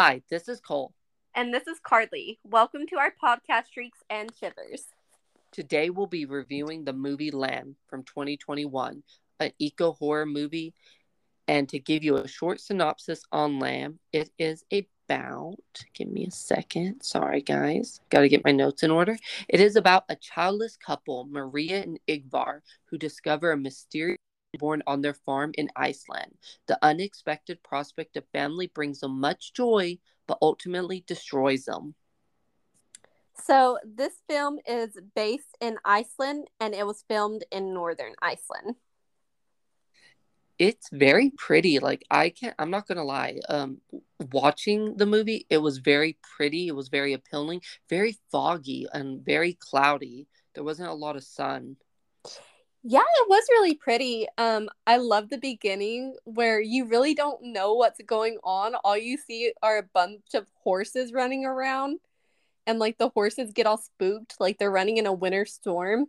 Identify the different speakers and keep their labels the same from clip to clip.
Speaker 1: Hi, this is Cole.
Speaker 2: And this is Carly. Welcome to our podcast, Shrieks and Shivers.
Speaker 1: Today we'll be reviewing the movie Lamb from 2021, an eco horror movie. And to give you a short synopsis on Lamb, it is about, give me a second. Sorry, guys. Got to get my notes in order. It is about a childless couple, Maria and Ingvar, who discover a mysterious born on their farm in Iceland. The unexpected prospect of family brings them much joy, but ultimately destroys them.
Speaker 2: So, this film is based in Iceland and it was filmed in northern Iceland.
Speaker 1: It's very pretty. Like I can't I'm not going to lie. Um watching the movie, it was very pretty, it was very appealing, very foggy and very cloudy. There wasn't a lot of sun.
Speaker 2: Yeah, it was really pretty. Um, I love the beginning where you really don't know what's going on. All you see are a bunch of horses running around, and like the horses get all spooked, like they're running in a winter storm,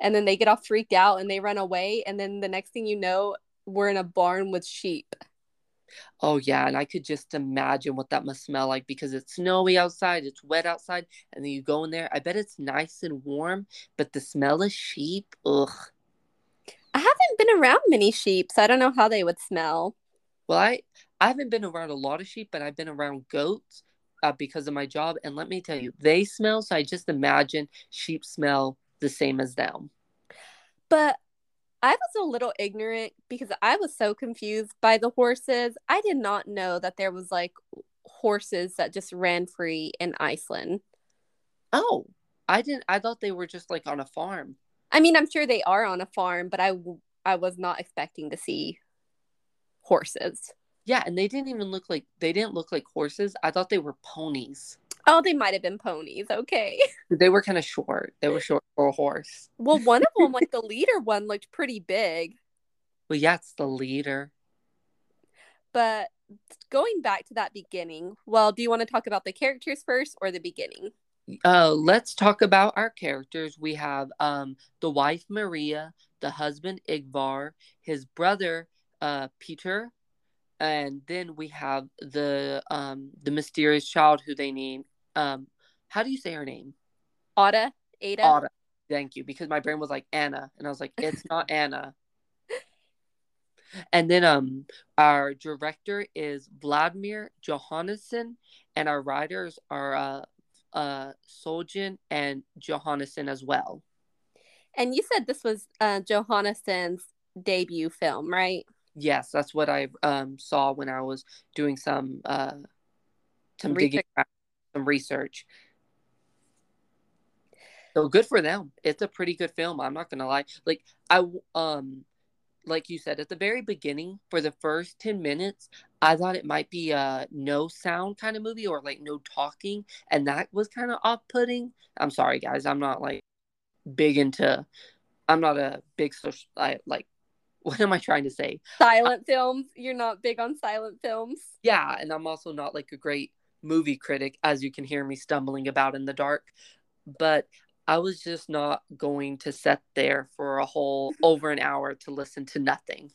Speaker 2: and then they get all freaked out and they run away. And then the next thing you know, we're in a barn with sheep.
Speaker 1: Oh yeah, and I could just imagine what that must smell like because it's snowy outside, it's wet outside, and then you go in there. I bet it's nice and warm, but the smell of sheep, ugh.
Speaker 2: I haven't been around many sheep, so I don't know how they would smell.
Speaker 1: Well, I I haven't been around a lot of sheep, but I've been around goats uh, because of my job, and let me tell you, they smell. So I just imagine sheep smell the same as them.
Speaker 2: But I was a little ignorant because I was so confused by the horses. I did not know that there was like horses that just ran free in Iceland.
Speaker 1: Oh, I didn't. I thought they were just like on a farm.
Speaker 2: I mean, I'm sure they are on a farm, but I I was not expecting to see horses.
Speaker 1: Yeah, and they didn't even look like they didn't look like horses. I thought they were ponies.
Speaker 2: Oh, they might have been ponies. Okay.
Speaker 1: They were kind of short. They were short for a horse.
Speaker 2: Well, one of them, like the leader one, looked pretty big.
Speaker 1: Well, yeah, it's the leader.
Speaker 2: But going back to that beginning, well, do you want to talk about the characters first or the beginning?
Speaker 1: Uh let's talk about our characters. We have um the wife maria the husband ingvar his brother uh peter and then we have the um the mysterious child who they name um how do you say her name?
Speaker 2: Ada? Ada?
Speaker 1: Ada. Thank you because my brain was like Anna and I was like it's not Anna. And then um our director is Vladimir Johannesson and our writers are uh uh, Soljan and Johannesson as well.
Speaker 2: And you said this was uh, Johannesson's debut film, right?
Speaker 1: Yes, that's what I um, saw when I was doing some uh, some research. digging, some research. So good for them. It's a pretty good film. I'm not gonna lie. Like I um like you said at the very beginning for the first 10 minutes i thought it might be a no sound kind of movie or like no talking and that was kind of off-putting. I'm sorry guys i'm not like big into i'm not a big social I, like what am i trying to say?
Speaker 2: Silent I, films? You're not big on silent films?
Speaker 1: Yeah and i'm also not like a great movie critic as you can hear me stumbling about in the dark but I was just not going to sit there for a whole over an hour to listen to nothing.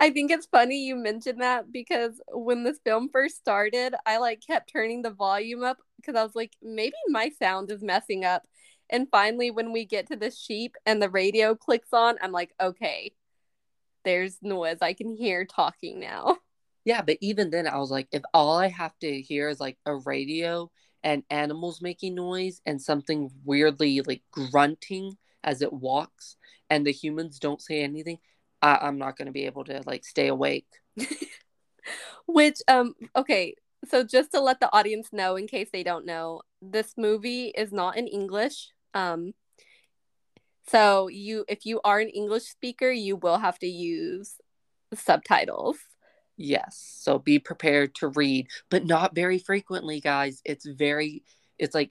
Speaker 2: I think it's funny you mentioned that because when this film first started, I like kept turning the volume up because I was like, maybe my sound is messing up. And finally, when we get to the sheep and the radio clicks on, I'm like, okay, there's noise. I can hear talking now.
Speaker 1: Yeah, but even then, I was like, if all I have to hear is like a radio and animals making noise and something weirdly like grunting as it walks and the humans don't say anything I- i'm not going to be able to like stay awake.
Speaker 2: Which um okay so just to let the audience know in case they don't know this movie is not in english um so you if you are an english speaker you will have to use subtitles
Speaker 1: Yes. So be prepared to read, but not very frequently, guys. It's very, it's like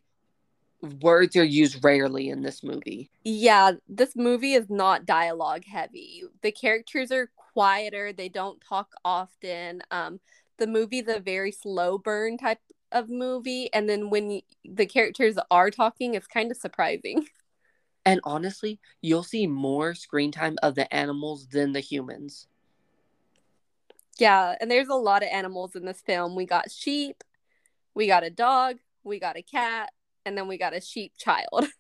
Speaker 1: words are used rarely in this movie.
Speaker 2: Yeah, this movie is not dialogue heavy. The characters are quieter, they don't talk often. Um, the movie's a very slow burn type of movie, and then when the characters are talking, it's kind of surprising.
Speaker 1: And honestly, you'll see more screen time of the animals than the humans.
Speaker 2: Yeah, and there's a lot of animals in this film. We got sheep, we got a dog, we got a cat, and then we got a sheep child.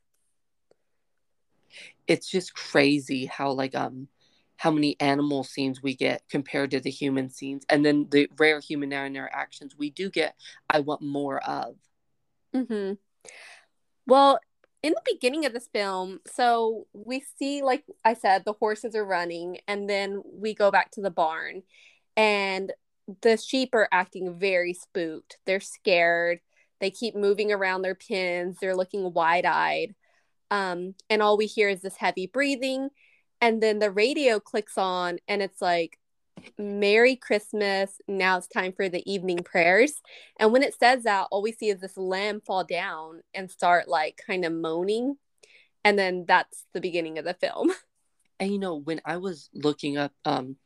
Speaker 1: It's just crazy how like um how many animal scenes we get compared to the human scenes and then the rare human interactions we do get I want more of.
Speaker 2: Mm-hmm. Well, in the beginning of this film, so we see, like I said, the horses are running, and then we go back to the barn, and the sheep are acting very spooked. They're scared. They keep moving around their pens. They're looking wide eyed. Um, and all we hear is this heavy breathing. And then the radio clicks on, and it's like, Merry Christmas. Now it's time for the evening prayers. And when it says that, all we see is this lamb fall down and start like kind of moaning. And then that's the beginning of the film.
Speaker 1: And you know, when I was looking up um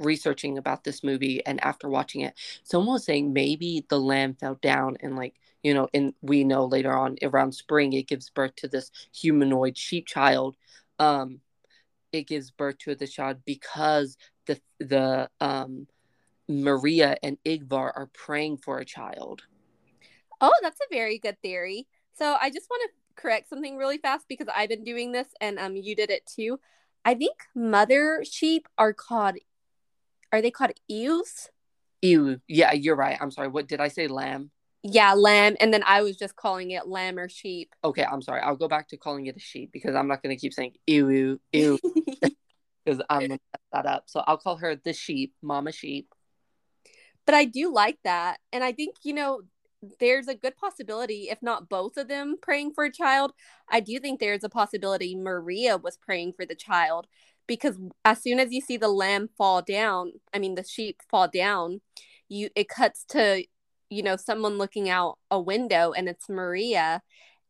Speaker 1: researching about this movie and after watching it, someone was saying maybe the lamb fell down and like, you know, and we know later on around spring it gives birth to this humanoid sheep child. Um it gives birth to the child because the the um Maria and Igvar are praying for a child.
Speaker 2: Oh, that's a very good theory. So I just want to correct something really fast because I've been doing this and um you did it too. I think mother sheep are called are they called ewes?
Speaker 1: Ew. Yeah, you're right. I'm sorry. What did I say lamb?
Speaker 2: Yeah, lamb. And then I was just calling it lamb or sheep.
Speaker 1: Okay, I'm sorry. I'll go back to calling it a sheep because I'm not gonna keep saying ew ew ew because I'm gonna mess that up. So I'll call her the sheep, mama sheep.
Speaker 2: but I do like that. And I think, you know, there's a good possibility, if not both of them praying for a child, I do think there's a possibility Maria was praying for the child because as soon as you see the lamb fall down, I mean the sheep fall down, you it cuts to, you know, someone looking out a window and it's Maria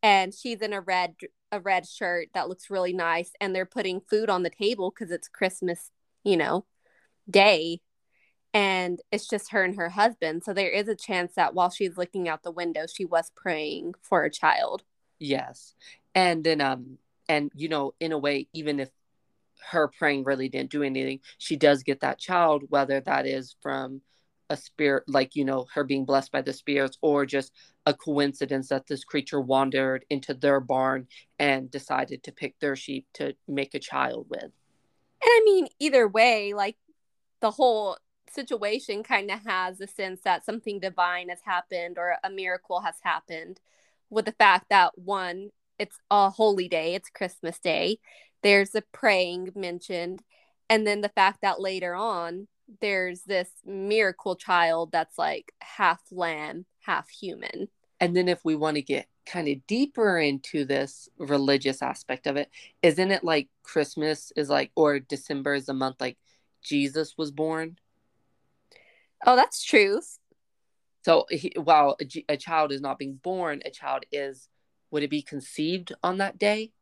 Speaker 2: and she's in a red a red shirt that looks really nice and they're putting food on the table cuz it's Christmas, you know, day and it's just her and her husband. So there is a chance that while she's looking out the window, she was praying for a child.
Speaker 1: Yes. And then um and you know, in a way, even if her praying really didn't do anything, she does get that child, whether that is from a spirit like you know her being blessed by the spirits or just a coincidence that this creature wandered into their barn and decided to pick their sheep to make a child with
Speaker 2: And I mean, either way, like the whole situation kind of has a sense that something divine has happened or a miracle has happened with the fact that one, it's a holy day, it's Christmas Day. There's a praying mentioned. And then the fact that later on, there's this miracle child that's like half lamb, half human.
Speaker 1: and then if we want to get kind of deeper into this religious aspect of it isn't it like christmas is like or december is the month like jesus was born
Speaker 2: Oh, that's true.
Speaker 1: so he, while a child is not being born a child is would it be conceived on that day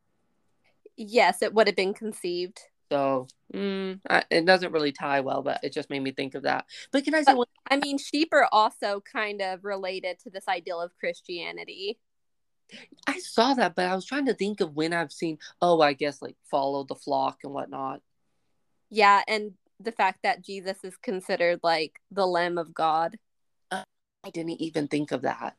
Speaker 2: Yes, it would have been conceived.
Speaker 1: so mm, I, it doesn't really tie well but it just made me think of that but can i say
Speaker 2: But-
Speaker 1: one
Speaker 2: I mean, sheep are also kind of related to this ideal of Christianity.
Speaker 1: i saw that but i was trying to think of when i've seen oh i guess like follow the flock and whatnot
Speaker 2: Yeah, and the fact that Jesus is considered like the Lamb of God.
Speaker 1: I didn't even think of that.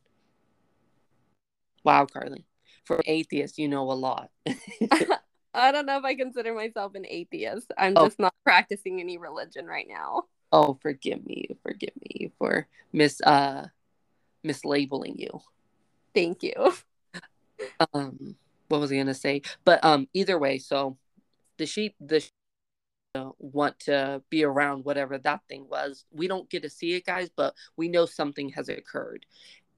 Speaker 1: Wow, Carly. For an atheist, you know a lot.
Speaker 2: I don't know if I consider myself an atheist. I'm
Speaker 1: Oh.
Speaker 2: just not practicing any religion right now.
Speaker 1: oh, forgive me, forgive me for mis uh mislabeling you.
Speaker 2: Thank you.
Speaker 1: Um, what was I gonna say? But um, either way, so the sheep, the sheep, uh, want to be around whatever that thing was. We don't get to see it, guys, but we know something has occurred.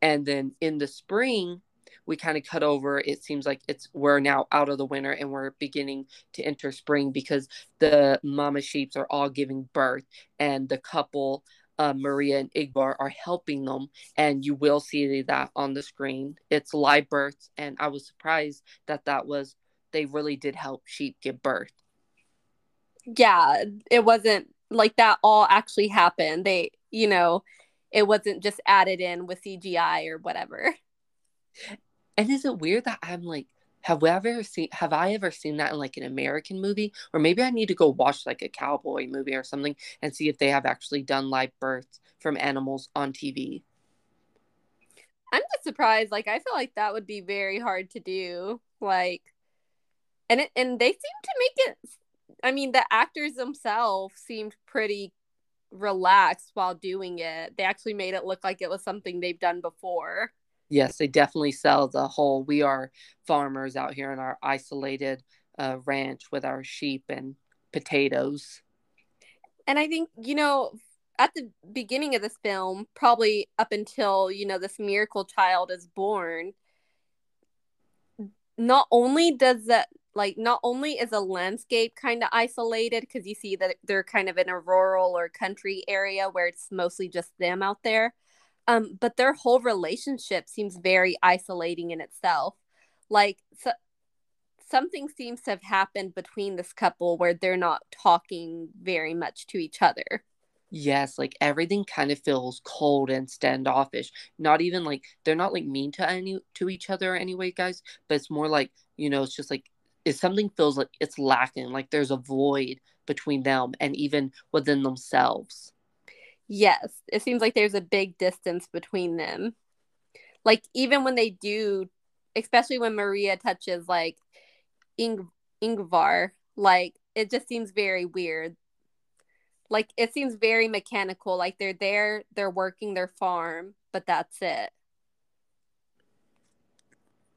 Speaker 1: And then in the spring, we kind of cut over. It seems like it's we're now out of the winter and we're beginning to enter spring because the mama sheeps are all giving birth, and the couple. Uh, Maria and Igbar are helping them, and you will see that on the screen. It's live births, and I was surprised that that was they really did help sheep give birth.
Speaker 2: Yeah, it wasn't like that all actually happened. They, you know, it wasn't just added in with CGI or whatever.
Speaker 1: And is it weird that I'm like, have we ever seen? Have I ever seen that in like an American movie, or maybe I need to go watch like a cowboy movie or something and see if they have actually done live births from animals on TV.
Speaker 2: I'm just surprised. Like I feel like that would be very hard to do. Like, and it and they seem to make it. I mean, the actors themselves seemed pretty relaxed while doing it. They actually made it look like it was something they've done before.
Speaker 1: Yes, they definitely sell the whole. We are farmers out here in our isolated uh, ranch with our sheep and potatoes.
Speaker 2: And I think you know at the beginning of this film, probably up until, you know, this miracle child is born, not only does that like not only is a landscape kind of isolated because you see that they're kind of in a rural or country area where it's mostly just them out there um, but their whole relationship seems very isolating in itself like so, something seems to have happened between this couple where they're not talking very much to each other
Speaker 1: Yes, like everything kind of feels cold and standoffish. Not even like they're not like mean to any to each other anyway, guys, but it's more like, you know, it's just like if something feels like it's lacking, like there's a void between them and even within themselves.
Speaker 2: Yes, it seems like there's a big distance between them. Like even when they do, especially when Maria touches like Ing- Ingvar, like it just seems very weird like it seems very mechanical like they're there they're working their farm but that's it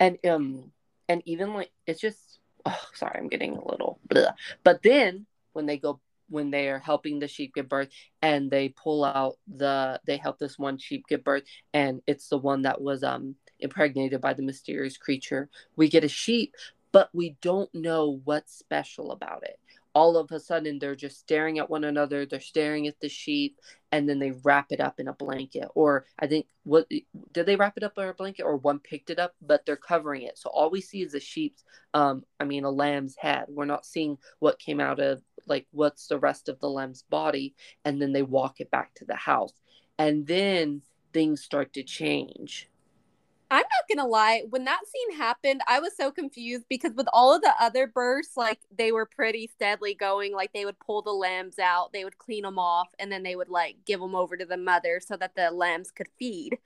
Speaker 1: and um and even like it's just oh sorry i'm getting a little blah. but then when they go when they are helping the sheep give birth and they pull out the they help this one sheep give birth and it's the one that was um impregnated by the mysterious creature. We get a sheep but we don't know what's special about it all of a sudden they're just staring at one another they're staring at the sheep and then they wrap it up in a blanket or i think what did they wrap it up in a blanket or one picked it up but they're covering it. So all we see is a sheep's um i mean a lamb's head. We're not seeing what came out of like what's the rest of the lamb's body and then they walk it back to the house. And then things start to change
Speaker 2: I'm not gonna lie, when that scene happened, I was so confused because with all of the other births, like they were pretty steadily going. Like they would pull the lambs out, they would clean them off, and then they would like give them over to the mother so that the lambs could feed.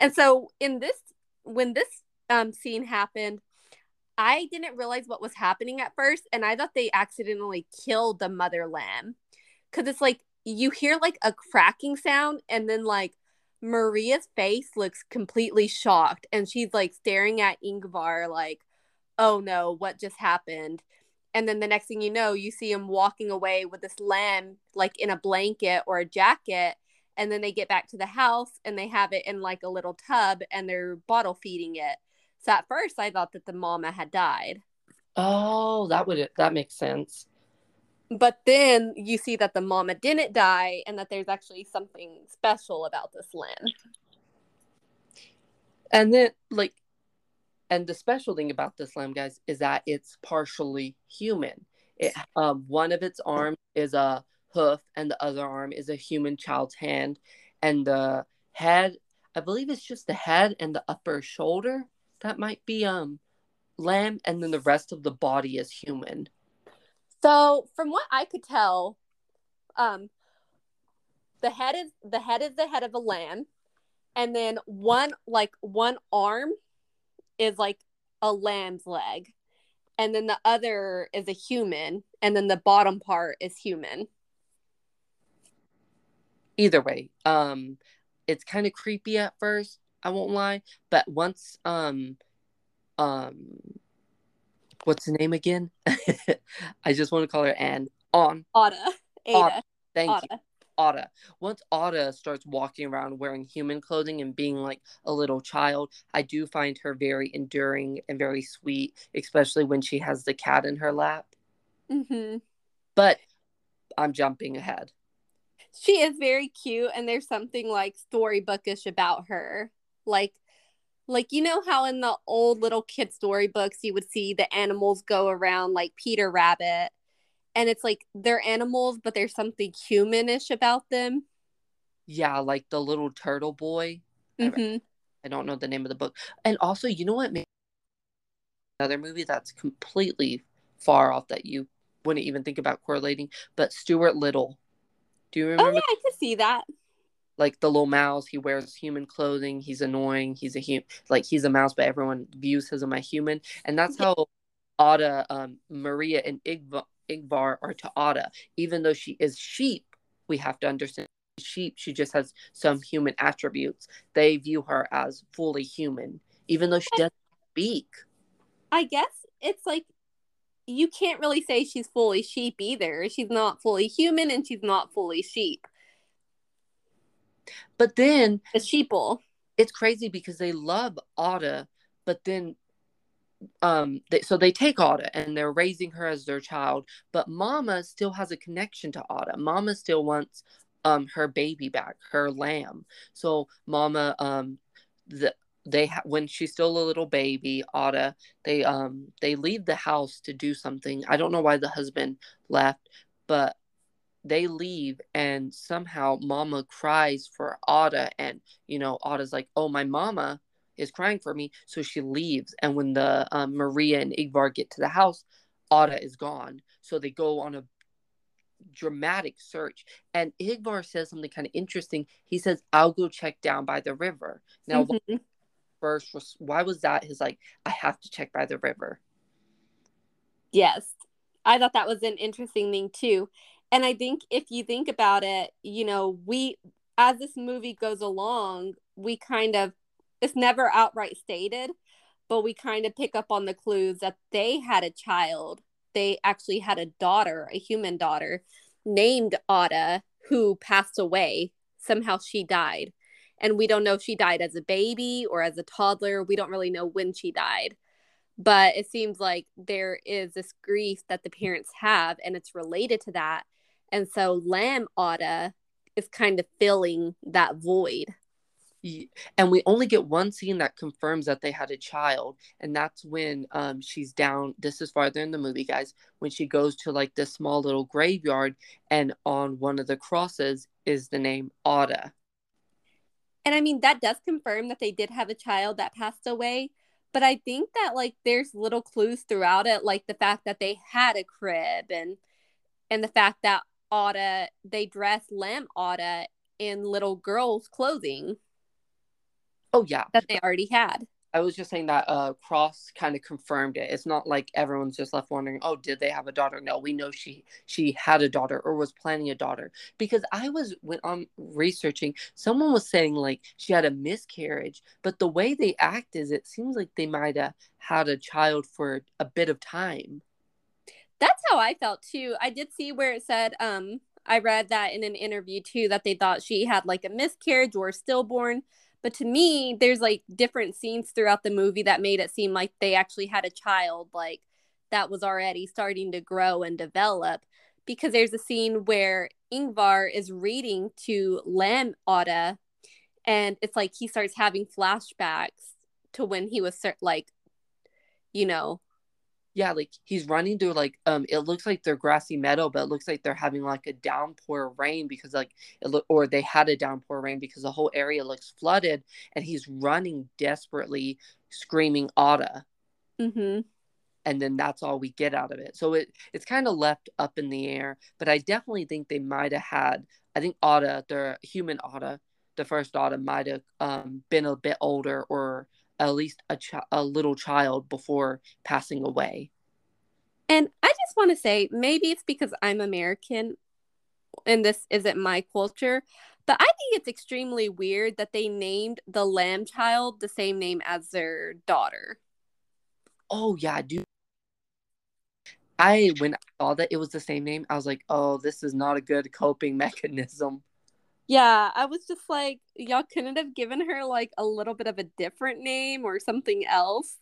Speaker 2: And so in this, when this um, scene happened, I didn't realize what was happening at first, and I thought they accidentally killed the mother lamb because it's like you hear like a cracking sound, and then like Maria's face looks completely shocked and she's like staring at Ingvar like, "Oh no, what just happened?" And then the next thing you know, you see him walking away with this lamb like in a blanket or a jacket and then they get back to the house and they have it in like a little tub and they're bottle feeding it. So at first I thought that the mama had died.
Speaker 1: Oh, that would that makes sense
Speaker 2: but then you see that the mama didn't die and that there's actually something special about this land.
Speaker 1: And then like and the special thing about this lamb guys is that it's partially human. It um, one of its arms is a hoof and the other arm is a human child's hand. And the head i believe it's just the head and the upper shoulder that might be um lamb. And then the rest of the body is human
Speaker 2: so from what I could tell, um, the head is the head is the head of a lamb, and then one like one arm is like a lamb's leg, and then the other is a human, and then the bottom part is human.
Speaker 1: Either way, um, it's kind of creepy at first. I won't lie, but once um, um, what's the name again? I just want to call her Anne. On.
Speaker 2: Otta. Ada. Otta.
Speaker 1: Thank Otta. you. Otta. Once Otta starts walking around wearing human clothing and being like a little child, I do find her very enduring and very sweet, especially when she has the cat in her lap.
Speaker 2: Mm-hmm.
Speaker 1: But I'm jumping ahead.
Speaker 2: She is very cute, and there's something like storybookish about her. Like like you know how in the old little kid storybooks you would see the animals go around like Peter Rabbit and it's like they're animals but there's something humanish about them.
Speaker 1: Yeah, like the little turtle boy.
Speaker 2: Mm-hmm.
Speaker 1: I don't know the name of the book. And also, you know what? Another movie that's completely far off that you wouldn't even think about correlating, but Stuart Little. Do you remember?
Speaker 2: Oh yeah, I could see that.
Speaker 1: Like the little mouse. He wears human clothing. He's annoying. He's a human, like he's a mouse, but everyone views him as a human. And that's how Ada, um, Maria, and Igvar, are to Ada. Even though she is sheep, we have to understand sheep. She just has some human attributes. They view her as fully human, even though she doesn't speak.
Speaker 2: I guess it's like you can't really say she's fully sheep either. She's not fully human and she's not fully sheep.
Speaker 1: But then
Speaker 2: the sheeple.
Speaker 1: It's crazy because they love Ada, but then um they, so they take Ada and they're raising her as their child, but Mama still has a connection to Ada. Mama still wants um her baby back, her lamb. So Mama um the they ha- when she's still a little baby, Ada, they um they leave the house to do something. I don't know why the husband left, but they leave and somehow mama cries for Ada and you know Ada's like, "Oh, my mama is crying for me." So she leaves and when the um, Maria and Igvar get to the house, Ada is gone. So they go on a dramatic search and Igvar says something kind of interesting. He says, "I'll go check down by the river." Now, mm-hmm. first was why was that his like, "I have to check by the river."
Speaker 2: Yes. I thought that was an interesting thing too and i think if you think about it you know we as this movie goes along we kind of it's never outright stated but we kind of pick up on the clues that they had a child. They actually had a daughter a human daughter named Ada who passed away. Somehow she died. And we don't know if she died as a baby or as a toddler. We don't really know when she died. But it seems like there is this grief that the parents have and it's related to that and so Lamb Ada is kind of filling that void.
Speaker 1: And we only get one scene that confirms that they had a child, and that's when um, she's down. This is farther in the movie, guys. When she goes to like this small little graveyard, and on one of the crosses is the name Ada.
Speaker 2: And I mean, that does confirm that they did have a child that passed away. But I think that like there's little clues throughout it, like the fact that they had a crib and and the fact that Ada, they dress Lamb Ada in little girls' clothing.
Speaker 1: Oh yeah,
Speaker 2: that they already had.
Speaker 1: I was just saying that uh, Cross kind of confirmed it. It's not like everyone's just left wondering, oh, did they have a daughter? No, we know she she had a daughter or was planning a daughter. Because I was when I'm researching, someone was saying like she had a miscarriage, but the way they act is it seems like they might have had a child for a bit of time.
Speaker 2: That's how I felt too. I did see where it said, um, I read that in an interview too, that they thought she had like a miscarriage or stillborn. But to me, there's like different scenes throughout the movie that made it seem like they actually had a child, like that was already starting to grow and develop. Because there's a scene where Ingvar is reading to Lamb Ada, and it's like he starts having flashbacks to when he was like, you know,
Speaker 1: yeah, like he's running through like um it looks like they're grassy meadow, but it looks like they're having like a downpour of rain because like it look or they had a downpour rain because the whole area looks flooded and he's running desperately screaming Ada.
Speaker 2: Mm-hmm.
Speaker 1: And then that's all we get out of it. So it it's kind of left up in the air, but I definitely think they might have had I think Ada, the human Ada, the first Ada might have um, been a bit older or at least a, ch- a little child before passing away.
Speaker 2: And I just want to say, maybe it's because I'm American and this isn't my culture, but I think it's extremely weird that they named the lamb child the same name as their daughter.
Speaker 1: Oh, yeah, I do. I, when I saw that it was the same name, I was like, oh, this is not a good coping mechanism.
Speaker 2: Yeah, I was just like, y'all couldn't have given her like a little bit of a different name or something else.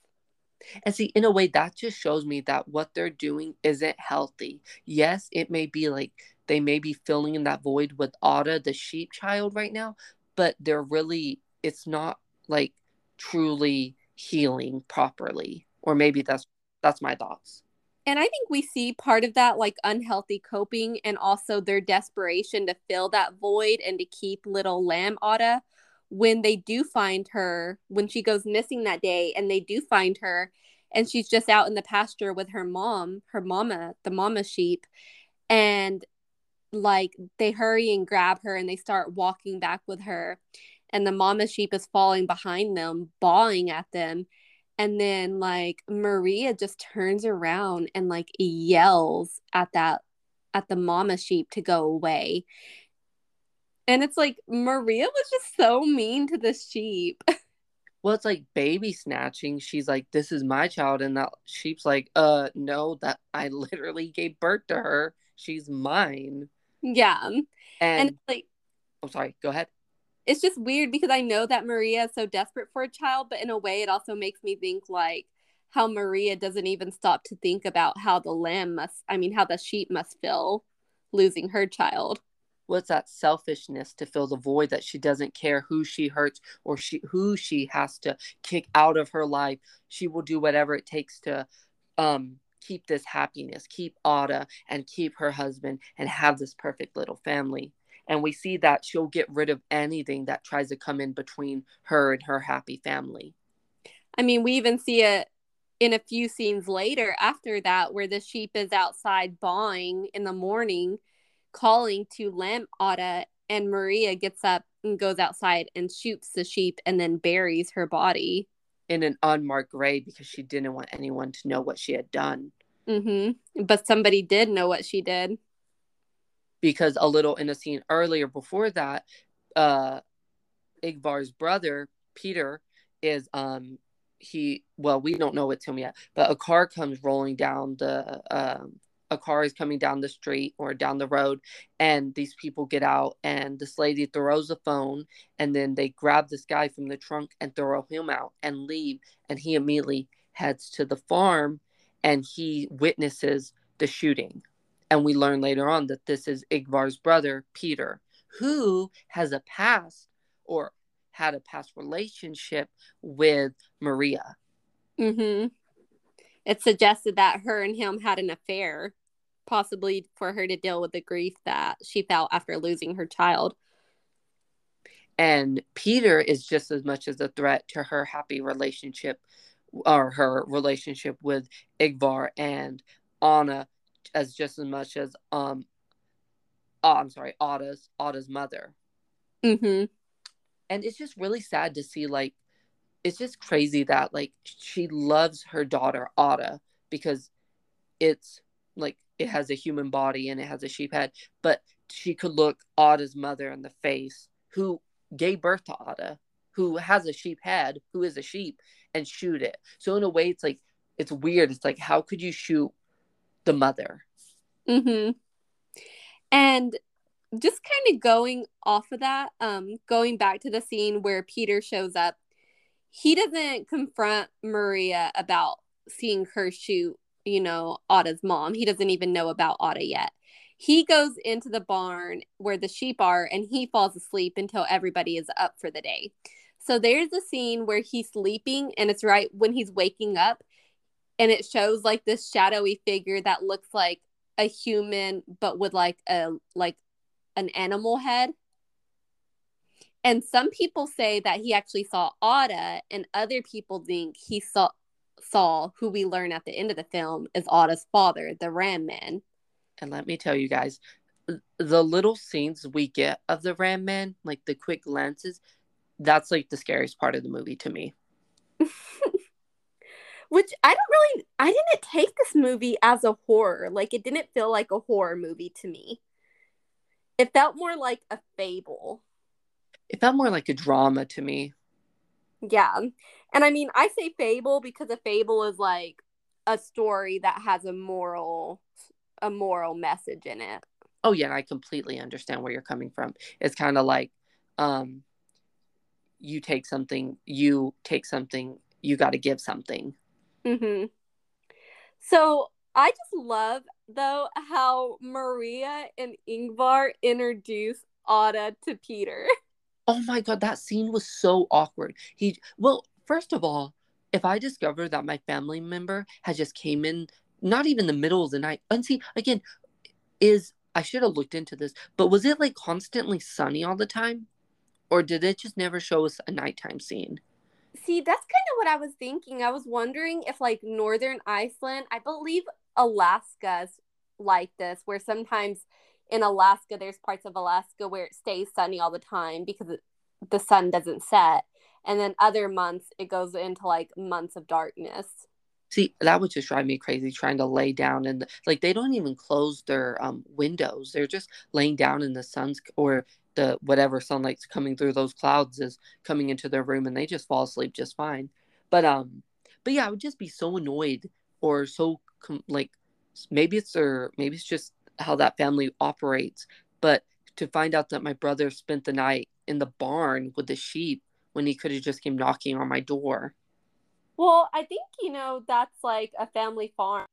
Speaker 1: And see, in a way, that just shows me that what they're doing isn't healthy. Yes, it may be like they may be filling in that void with Ada, the sheep child, right now, but they're really, it's not like truly healing properly. Or maybe that's that's my thoughts
Speaker 2: and I think we see part of that like unhealthy coping and also their desperation to fill that void and to keep little lamb Ada when they do find her when she goes missing that day and they do find her and she's just out in the pasture with her mom, her mama, the mama sheep and like they hurry and grab her and they start walking back with her and the mama sheep is falling behind them bawling at them and then like maria just turns around and like yells at that at the mama sheep to go away. And it's like maria was just so mean to the sheep.
Speaker 1: Well it's like baby snatching. She's like this is my child and that sheep's like uh no that i literally gave birth to her. She's mine.
Speaker 2: Yeah.
Speaker 1: And,
Speaker 2: and like
Speaker 1: i'm sorry. Go ahead
Speaker 2: it's just weird because I know that Maria is so desperate for a child, but in a way, it also makes me think like how Maria doesn't even stop to think about how the lamb must, I mean, how the sheep must feel losing her child.
Speaker 1: What's that selfishness to fill the void that she doesn't care who she hurts or she who she has to kick out of her life. She will do whatever it takes to um keep this happiness, keep Ada and keep her husband and have this perfect little family and we see that she'll get rid of anything that tries to come in between her and her happy family.
Speaker 2: I mean we even see it in a few scenes later after that where the sheep is outside bawling in the morning calling to lamb Ada and maria gets up and goes outside and shoots the sheep and then buries her body.
Speaker 1: In an unmarked grave because she didn't want anyone to know what she had done.
Speaker 2: Mm-hmm. but somebody did know what she did
Speaker 1: because a little in a scene earlier before that, uh, Ingvar's brother Peter is um he well we don't know it's him yet, but a car comes rolling down the um a car is coming down the street or down the road and these people get out and this lady throws a phone and then they grab this guy from the trunk and throw him out and leave and he immediately heads to the farm and he witnesses the shooting and we learn later on that this is Igvar's brother, Peter, who has a past or had a past relationship with Maria.
Speaker 2: Mm-hmm. It suggested that her and him had an affair, possibly for her to deal with the grief that she felt after losing her child.
Speaker 1: And Peter is just as much as a threat to her happy relationship or her relationship with Igvar and Anna as just as much as um oh, I'm sorry, Ada's Ada's mother.
Speaker 2: Mm-hmm.
Speaker 1: And it's just really sad to see like it's just crazy that like she loves her daughter Ada because it's like it has a human body and it has a sheep head, but she could look Ada's mother in the face who gave birth to Ada, who has a sheep head, who is a sheep, and shoot it. So in a way it's like it's weird. It's like how could you shoot the mother.
Speaker 2: Mm-hmm. And just kind of going off of that, um, going back to the scene where Peter shows up, he doesn't confront Maria about seeing her shoot, you know, Ada's mom. He doesn't even know about Ada yet. He goes into the barn where the sheep are and he falls asleep until everybody is up for the day. So there's a scene where he's sleeping and it's right when he's waking up and it shows like this shadowy figure that looks like a human but with like a like an animal head and some people say that he actually saw Ada, and other people think he saw saw who we learn at the end of the film is Ada's father, the Ram Man.
Speaker 1: And let me tell you guys, the little scenes we get of the Ram Man, like the quick glances, that's like the scariest part of the movie to me.
Speaker 2: which I don't really I didn't take this movie as a horror. Like it didn't feel like a horror movie to me. It felt more like a fable.
Speaker 1: It felt more like a drama to me.
Speaker 2: Yeah. And I mean, I say fable because a fable is like a story that has a moral a moral message in it.
Speaker 1: Oh yeah, I completely understand where you're coming from. It's kind of like um you take something, you take something, you got to give something.
Speaker 2: Mm-hmm. So I just love though how Maria and Ingvar introduce Ada to Peter.
Speaker 1: Oh my god, that scene was so awkward. He well, first of all, if I discover that my family member has just came in not even the middle of the night, and see again, is I should have looked into this, but was it like constantly sunny all the time? Or did it just never show us a nighttime scene?
Speaker 2: See, that's kind of what I was thinking. I was wondering if like northern Iceland, I believe Alaska's like this, where sometimes in Alaska, there's parts of Alaska where it stays sunny all the time because the sun doesn't set. And then other months, it goes into like months of darkness.
Speaker 1: See, that would just drive me crazy trying to lay down and like they don't even close their um, windows. They're just laying down in the sun's or the whatever sunlight's coming through those clouds is coming into their room and they just fall asleep just fine. But um but yeah, I would just be so annoyed or so com- like maybe it's or maybe it's just how that family operates, but to find out that my brother spent the night in the barn with the sheep when he could have just came knocking on my door.
Speaker 2: Well, I think you know that's like a family farm.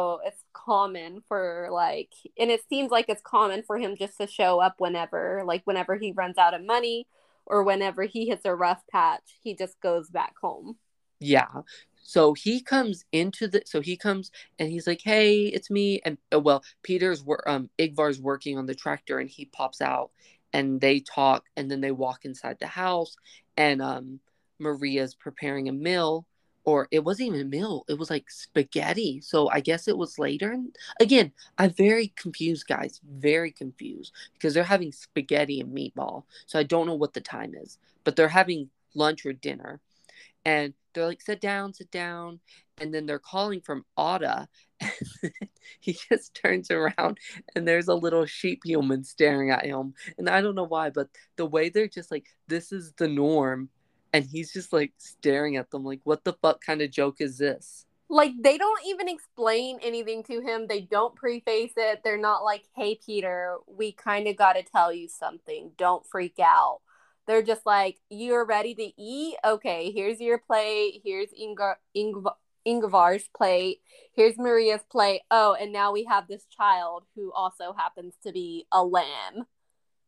Speaker 2: So it's common for like and it seems like it's common for him just to show up whenever, like whenever he runs out of money or whenever he hits a rough patch, he just goes back home.
Speaker 1: Yeah. So he comes into the so he comes and he's like, "Hey, it's me." And uh, well, Peter's um Ingvar's working on the tractor and he pops out and they talk and then they walk inside the house and um Maria's preparing a meal or it wasn't even a meal it was like spaghetti so i guess it was later and again i'm very confused guys very confused because they're having spaghetti and meatball so i don't know what the time is but they're having lunch or dinner and they're like sit down sit down and then they're calling from Otta he just turns around and there's a little sheep human staring at him. And I don't know why, but the way they're just like, this is the norm. And he's just like staring at them, like, what the fuck kind of joke is this?
Speaker 2: Like, they don't even explain anything to him. They don't preface it. They're not like, hey, Peter, we kind of got to tell you something. Don't freak out. They're just like, you're ready to eat? Okay, here's your plate. Here's Inga, Ingvar, Ingvar's plate. Here's Maria's plate. Oh, and now we have this child who also happens to be a lamb.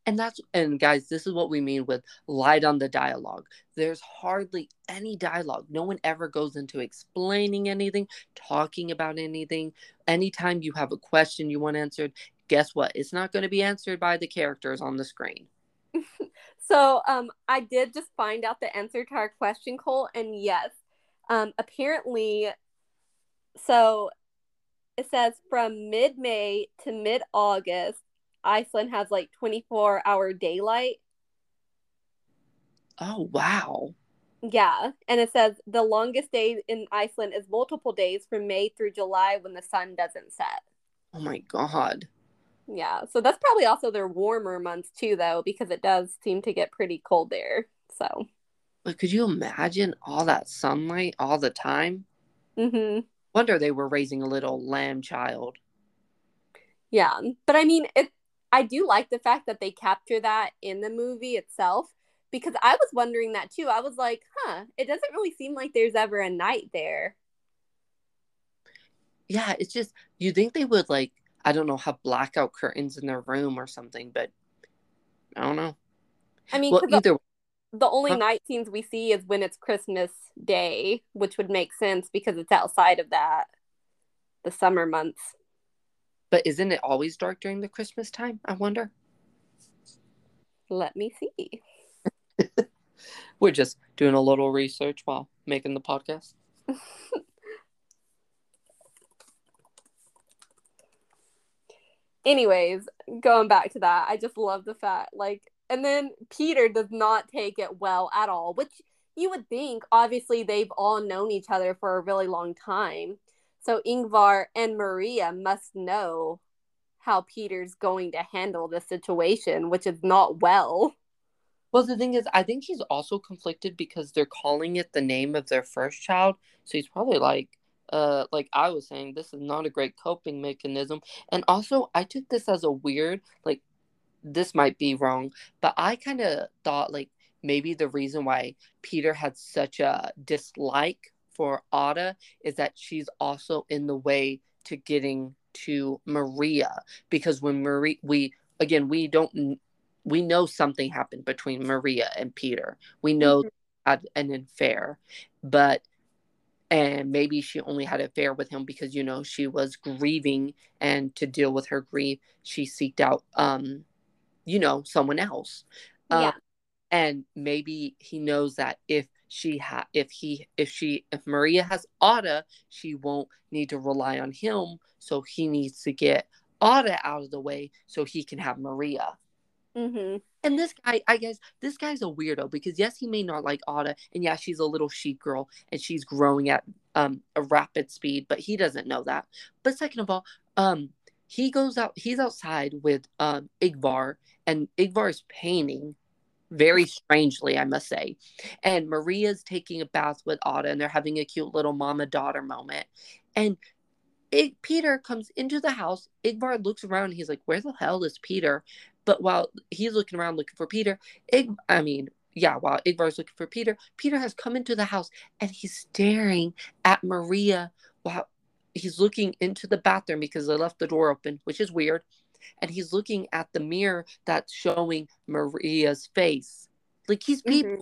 Speaker 1: And that's and guys, this is what we mean with light on the dialogue. There's hardly any dialogue. No one ever goes into explaining anything, talking about anything. Anytime you have a question you want answered, guess what? It's not going to be answered by the characters on the screen.
Speaker 2: so um I did just find out the answer to our question, Cole, and yes, um, apparently, so it says from mid May to mid August, Iceland has like 24 hour daylight.
Speaker 1: Oh, wow.
Speaker 2: Yeah. And it says the longest day in Iceland is multiple days from May through July when the sun doesn't set.
Speaker 1: Oh, my God.
Speaker 2: Yeah. So that's probably also their warmer months too, though, because it does seem to get pretty cold there. So
Speaker 1: but could you imagine all that sunlight all the time?
Speaker 2: Mm-hmm.
Speaker 1: Wonder they were raising a little lamb child.
Speaker 2: Yeah, but I mean, it. I do like the fact that they capture that in the movie itself because I was wondering that too. I was like, huh, it doesn't really seem like there's ever a night there.
Speaker 1: Yeah, it's just you think they would like I don't know have blackout curtains in their room or something, but I don't know.
Speaker 2: I mean, well, either the only huh? night scenes we see is when it's Christmas Day, which would make sense because it's outside of that, the summer months.
Speaker 1: But isn't it always dark during the Christmas time? I wonder.
Speaker 2: Let me see.
Speaker 1: We're just doing a little research while making the podcast.
Speaker 2: Anyways, going back to that, I just love the fact like and then Peter does not take it well at all, which you would think, obviously, they've all known each other for a really long time. So Ingvar and Maria must know how Peter's going to handle the situation, which is not well.
Speaker 1: Well, the thing is, I think he's also conflicted because they're calling it the name of their first child. So he's probably like, uh, like I was saying, this is not a great coping mechanism. And also, I took this as a weird, like, this might be wrong, but I kind of thought like maybe the reason why Peter had such a dislike for Ada is that she's also in the way to getting to Maria because when Marie we again we don't we know something happened between Maria and Peter. We know mm-hmm. had an affair, but and maybe she only had an affair with him because you know she was grieving and to deal with her grief she seeked out um you know someone else yeah. Um, and maybe he knows that if she ha if he if she if maria has Otta, she won't need to rely on him so he needs to get Ada out of the way so he can have Maria.
Speaker 2: Mm-hmm.
Speaker 1: And this guy, I guess, this guy's a weirdo because yes, he may not like Ada, and yeah, she's a little sheep girl and she's growing at um a rapid speed, but he doesn't know that. But second of all, um, he goes out, he's outside with um Ingvar, and Ingvar is painting very strangely, I must say. And Maria's taking a bath with Ada, and they're having a cute little mama daughter moment. And it, Peter comes into the house. Ingvar looks around. he's like, "Where the hell is Peter?" But while he's looking around looking for Peter, Ig- I mean, yeah, while Ingvar's looking for Peter, Peter has come into the house and he's staring at Maria while he's looking into the bathroom because they left the door open, which is weird. And he's looking at the mirror that's showing Maria's face. Like he's peeping. Mm-hmm.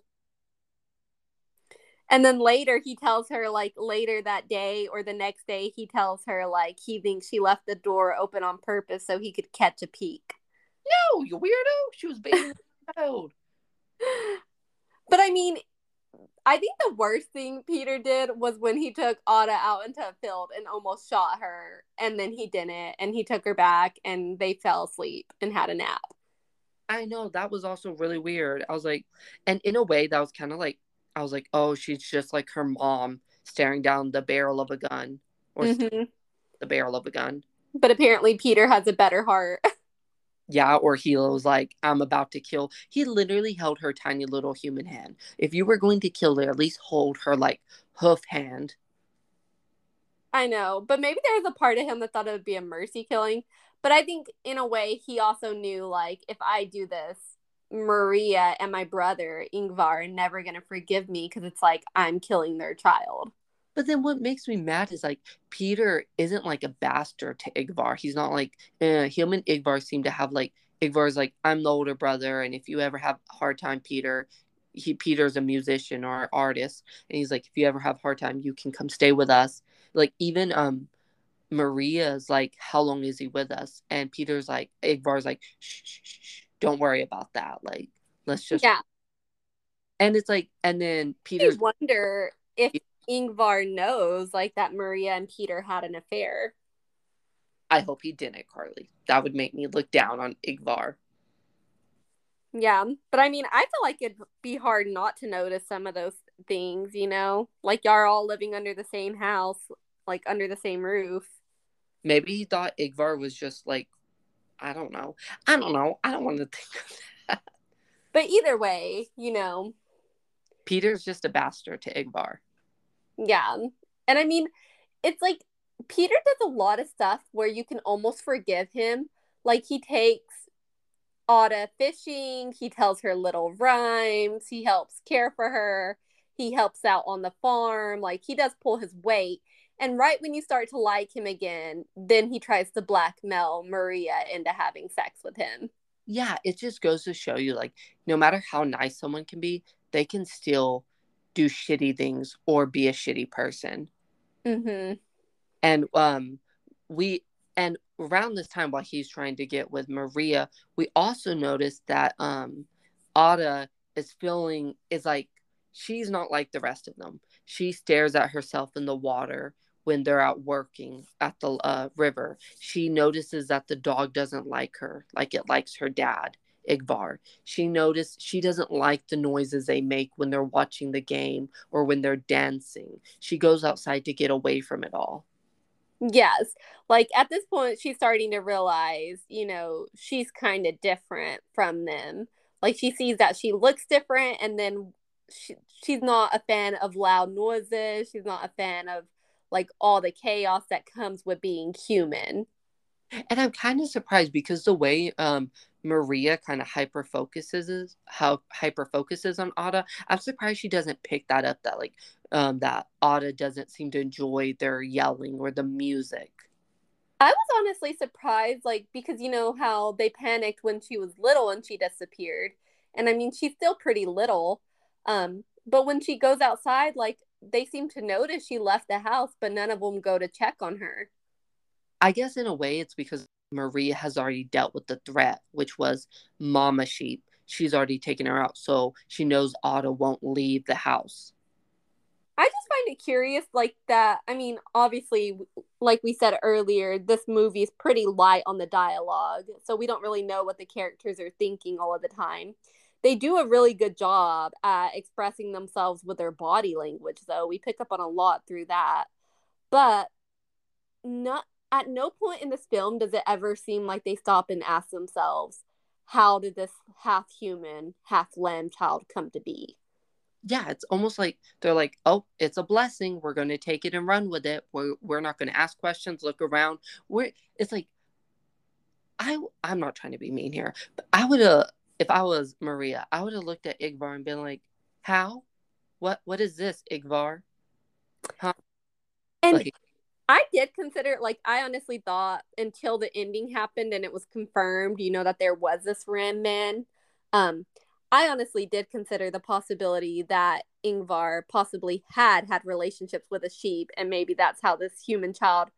Speaker 2: And then later he tells her, like later that day or the next day, he tells her, like, he thinks she left the door open on purpose so he could catch a peek.
Speaker 1: No, you weirdo. She was being loud.
Speaker 2: But I mean, I think the worst thing Peter did was when he took Ada out into a field and almost shot her, and then he didn't, and he took her back, and they fell asleep and had a nap.
Speaker 1: I know that was also really weird. I was like, and in a way, that was kind of like, I was like, oh, she's just like her mom staring down the barrel of a gun or mm-hmm. the barrel of a gun.
Speaker 2: But apparently, Peter has a better heart.
Speaker 1: yeah, or he was like, I'm about to kill. He literally held her tiny little human hand. If you were going to kill her, at least hold her like hoof hand.
Speaker 2: I know, but maybe there was a part of him that thought it would be a mercy killing. But I think in a way he also knew like if I do this, Maria and my brother Ingvar are never gonna forgive me because it's like I'm killing their child.
Speaker 1: But then what makes me mad is like Peter isn't like a bastard to Ingvar. He's not like uh, him and Ingvar seem to have like Ingvar's like I'm the older brother, and if you ever have a hard time, Peter, he Peter's a musician or artist, and he's like if you ever have a hard time, you can come stay with us. Like even um Maria's like how long is he with us? And Peter's like Ingvar's like shh, shh, shh, don't worry about that. Like let's just
Speaker 2: yeah.
Speaker 1: And it's like and then Peter's
Speaker 2: I wonder if Ingvar knows like that Maria and Peter had an affair.
Speaker 1: I hope he didn't, Carly. That would make me look down on Ingvar.
Speaker 2: Yeah, but I mean, I feel like it'd be hard not to notice some of those things, you know? Like y'all are all living under the same house, like under the same roof.
Speaker 1: Maybe he thought Ingvar was just like, I don't know. I don't know. I don't want to think of that.
Speaker 2: But either way, you know.
Speaker 1: Peter's just a bastard to Ingvar.
Speaker 2: Yeah. And I mean, it's like Peter does a lot of stuff where you can almost forgive him. Like he takes Ada fishing, he tells her little rhymes, he helps care for her, he helps out on the farm, like he does pull his weight. And right when you start to like him again, then he tries to blackmail Maria into having sex with him.
Speaker 1: Yeah, it just goes to show you like no matter how nice someone can be, they can still do shitty things or be a shitty person.
Speaker 2: Mm-hmm.
Speaker 1: And um, we and around this time while he's trying to get with Maria, we also noticed that um, Ada is feeling is like she's not like the rest of them. She stares at herself in the water when they're out working at the uh, river. She notices that the dog doesn't like her, like it likes her dad. Ingvar. She noticed she doesn't like the noises they make when they're watching the game or when they're dancing. She goes outside to get away from it all.
Speaker 2: Yes. Like at this point, she's starting to realize, you know, she's kind of different from them. Like she sees that she looks different, and then she, she's not a fan of loud noises. She's not a fan of like all the chaos that comes with being human.
Speaker 1: And I'm kind of surprised because the way um Maria kind of hyper focuses how hyper focuses on Ada. I'm surprised she doesn't pick that up that like um that Ada doesn't seem to enjoy their yelling or the music.
Speaker 2: I was honestly surprised like because you know how they panicked when she was little and she disappeared. And I mean she's still pretty little. Um but when she goes outside like they seem to notice she left the house but none of them go to check on her.
Speaker 1: I guess in a way it's because Maria has already dealt with the threat, which was Mama Sheep. She's already taken her out, so she knows Ada won't leave the house.
Speaker 2: I just find it curious, like that. I mean, obviously, like we said earlier, this movie is pretty light on the dialogue. So we don't really know what the characters are thinking all of the time. They do a really good job at expressing themselves with their body language, though. We pick up on a lot through that. But not at no point in this film does it ever seem like they stop and ask themselves, how did this half human, half lamb child come to be?
Speaker 1: yeah, it's almost like they're like, oh, it's a blessing. We're going to take it and run with it. We're, we're not going to ask questions, look around. We're, it's like, I, I'm not trying to be mean here, but I would have, if I was Maria, I would have looked at Ingvar and been like, how? What, what is this, Ingvar?
Speaker 2: Huh? And like, I did consider, like, I honestly thought until the ending happened and it was confirmed, you know, that there was this Ram man. Um, I honestly did consider the possibility that Ingvar possibly had had relationships with a sheep, and maybe that's how this human child,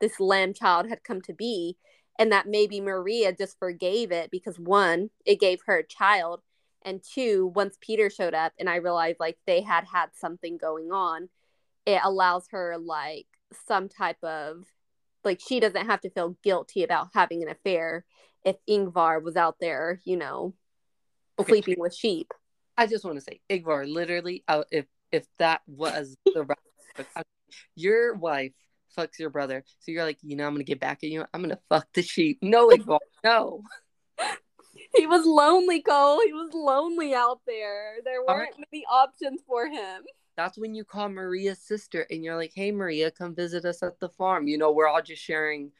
Speaker 2: this lamb child, had come to be, and that maybe Maria just forgave it because one, it gave her a child, and two, once Peter showed up and I realized like they had had something going on, it allows her like some type of like she doesn't have to feel guilty about having an affair if Ingvar was out there, you know, okay. sleeping with sheep.
Speaker 1: I just want to say, Ingvar, literally, uh, if if that was the your wife fucks your brother, so you're like, you know, I'm gonna get back at you. I'm gonna fuck the sheep. No, Ingvar, no.
Speaker 2: He was lonely, Cole. He was lonely out there. There weren't right. many options for him.
Speaker 1: That's when you call Maria's sister and you're like, hey, Maria, come visit us at the farm. You know, we're all just sharing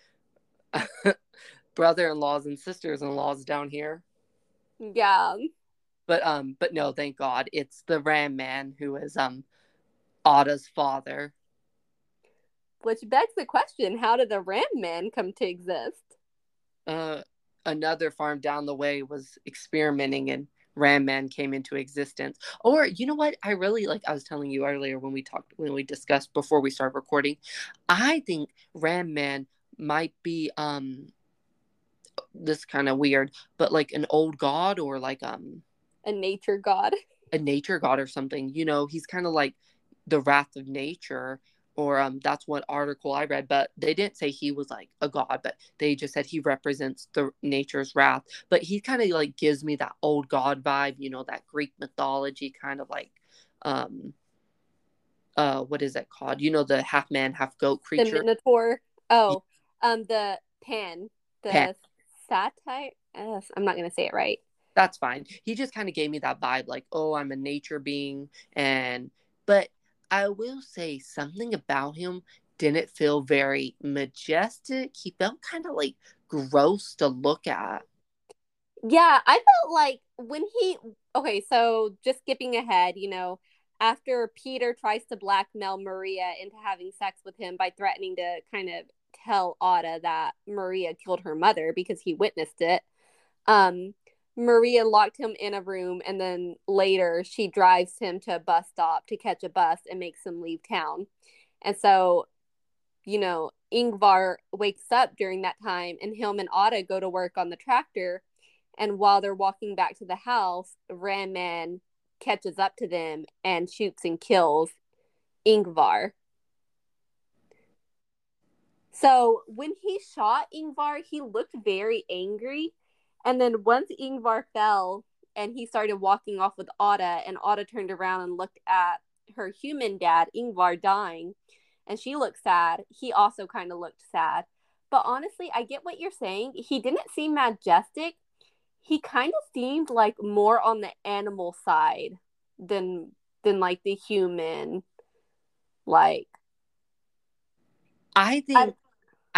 Speaker 1: brother in laws and sisters in laws down here.
Speaker 2: Yeah.
Speaker 1: But um, but no, thank God, it's the Ram Man who is um, Ada's father.
Speaker 2: Which begs the question: How did the Ram Man come to exist?
Speaker 1: Uh, another farm down the way was experimenting, and Ram Man came into existence. Or you know what? I really like. I was telling you earlier when we talked when we discussed before we started recording. I think Ram Man might be um this kind of weird, but like an old god or like um
Speaker 2: a nature god.
Speaker 1: A nature god or something. You know, he's kind of like the wrath of nature or um that's what article I read, but they didn't say he was like a god, but they just said he represents the nature's wrath. But he kind of like gives me that old god vibe, you know, that Greek mythology kind of like um uh what is that called? You know the half man, half goat creature.
Speaker 2: The Minotaur. Oh, um the Pan. The Pan satyr. I'm not to say it right.
Speaker 1: That's fine. He just kind of gave me that vibe like, oh, I'm a nature being. And, but I will say something about him didn't feel very majestic. He felt kind of like gross to look at.
Speaker 2: Yeah, I felt like when he, okay, so just skipping ahead, you know, after Peter tries to blackmail Maria into having sex with him by threatening to kind of tell Ada that Maria killed her mother because he witnessed it. Um, Maria locked him in a room and then later she drives him to a bus stop to catch a bus and makes him leave town. And so, you know, Ingvar wakes up during that time and him and Ada go to work on the tractor. And while they're walking back to the house, Ram Man catches up to them and shoots and kills Ingvar. So when he shot Ingvar, he looked very angry. And then once Ingvar fell and he started walking off with Ada, and Ada turned around and looked at her human dad, Ingvar, dying, and she looked sad, he also kind of looked sad. But honestly, I get what you're saying. He didn't seem majestic. He kind of seemed like more on the animal side than than like the human like
Speaker 1: I think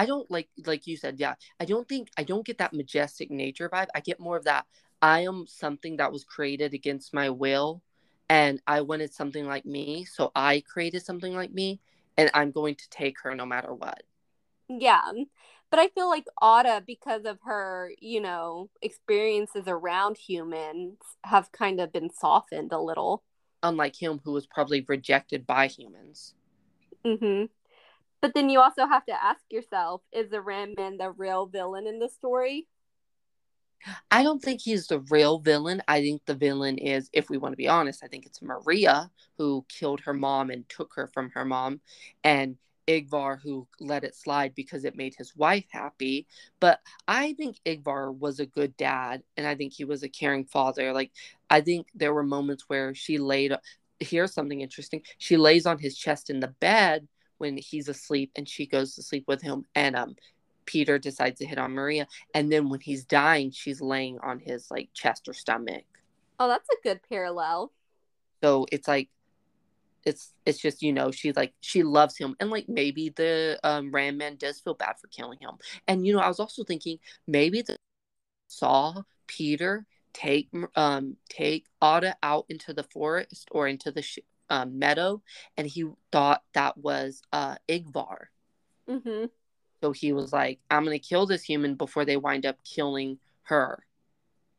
Speaker 1: don't like like you said, yeah. I don't think I don't get that majestic nature vibe. I get more of that I am something that was created against my will and I wanted something like me, so I created something like me and I'm going to take her no matter what.
Speaker 2: Yeah. But I feel like Ada, because of her, you know, experiences around humans, have kind of been softened a little.
Speaker 1: Unlike him, who was probably rejected by humans.
Speaker 2: Mm-hmm. But then you also have to ask yourself is the Ram Man the real villain in the story?
Speaker 1: I don't think he's the real villain. I think the villain is, if we want to be honest, I think it's Maria who killed her mom and took her from her mom. And Ingvar who let it slide because it made his wife happy. But I think Ingvar was a good dad and I think he was a caring father. Like I think there were moments where she laid here's something interesting. She lays on his chest in the bed when he's asleep and she goes to sleep with him and um Peter decides to hit on Maria and then when he's dying she's laying on his like chest or stomach.
Speaker 2: Oh, that's a good parallel.
Speaker 1: So it's like it's it's just you know she's like she loves him and like maybe the um ram man does feel bad for killing him and you know i was also thinking maybe the saw peter take um take Ada out into the forest or into the sh- um, meadow and he thought that was uh Ingvar.
Speaker 2: Mm-hmm.
Speaker 1: So he was like, I'm gonna kill this human before they wind up killing her.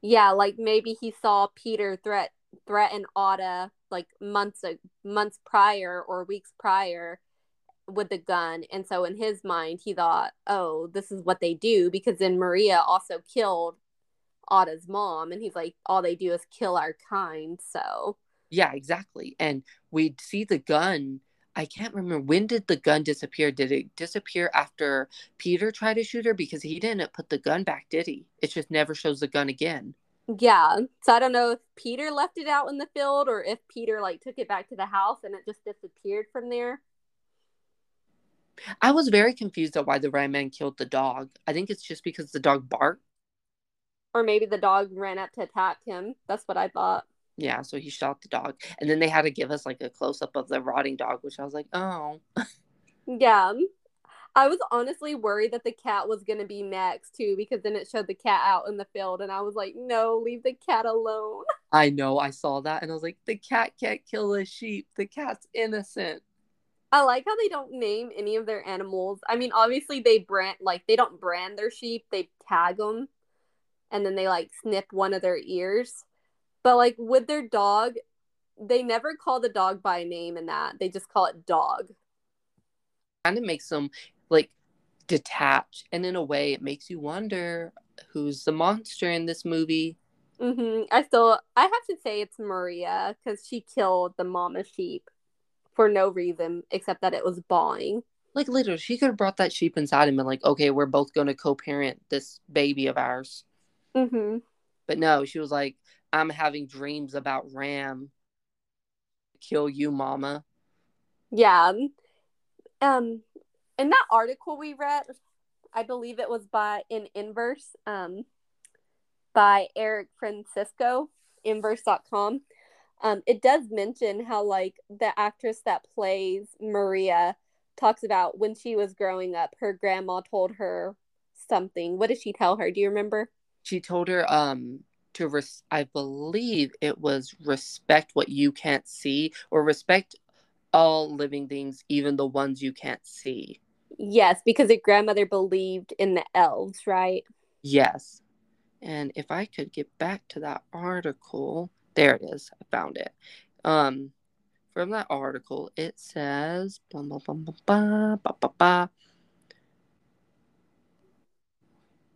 Speaker 2: Yeah, like maybe he saw Peter threat threaten Ada like months months prior or weeks prior with the gun and so in his mind he thought oh this is what they do because then maria also killed Ada's mom and he's like all they do is kill our kind so
Speaker 1: yeah exactly and we'd see the gun i can't remember when did the gun disappear did it disappear after peter tried to shoot her because he didn't put the gun back did he it just never shows the gun again
Speaker 2: yeah. So I don't know if Peter left it out in the field or if Peter like took it back to the house and it just disappeared from there.
Speaker 1: I was very confused at why the red Man killed the dog. I think it's just because the dog barked.
Speaker 2: Or maybe the dog ran up to attack him. That's what I thought.
Speaker 1: Yeah, so he shot the dog. And then they had to give us like a close up of the rotting dog, which I was like, oh.
Speaker 2: yeah. I was honestly worried that the cat was going to be next too because then it showed the cat out in the field and I was like, no, leave the cat alone.
Speaker 1: I know. I saw that and I was like, the cat can't kill a sheep. The cat's innocent.
Speaker 2: I like how they don't name any of their animals. I mean, obviously they brand like they don't brand their sheep, they tag them and then they like snip one of their ears. But like with their dog, they never call the dog by name in that. They just call it dog.
Speaker 1: Kind of makes them like detached. and in a way it makes you wonder who's the monster in this movie
Speaker 2: mm-hmm. i still i have to say it's maria because she killed the mama sheep for no reason except that it was bawling
Speaker 1: like literally she could have brought that sheep inside and been like okay we're both going to co-parent this baby of ours
Speaker 2: mm-hmm.
Speaker 1: but no she was like i'm having dreams about ram kill you mama
Speaker 2: yeah um in that article we read, I believe it was by in Inverse, um, by Eric Francisco, inverse.com. Um, it does mention how like the actress that plays Maria talks about when she was growing up, her grandma told her something. What did she tell her? Do you remember?
Speaker 1: She told her um to res- I believe it was respect what you can't see or respect all living things, even the ones you can't see.
Speaker 2: Yes, because your grandmother believed in the elves, right?
Speaker 1: Yes. And if I could get back to that article, there it is. I found it. Um, from that article, it says blah, blah, blah, blah, blah, blah, blah, blah.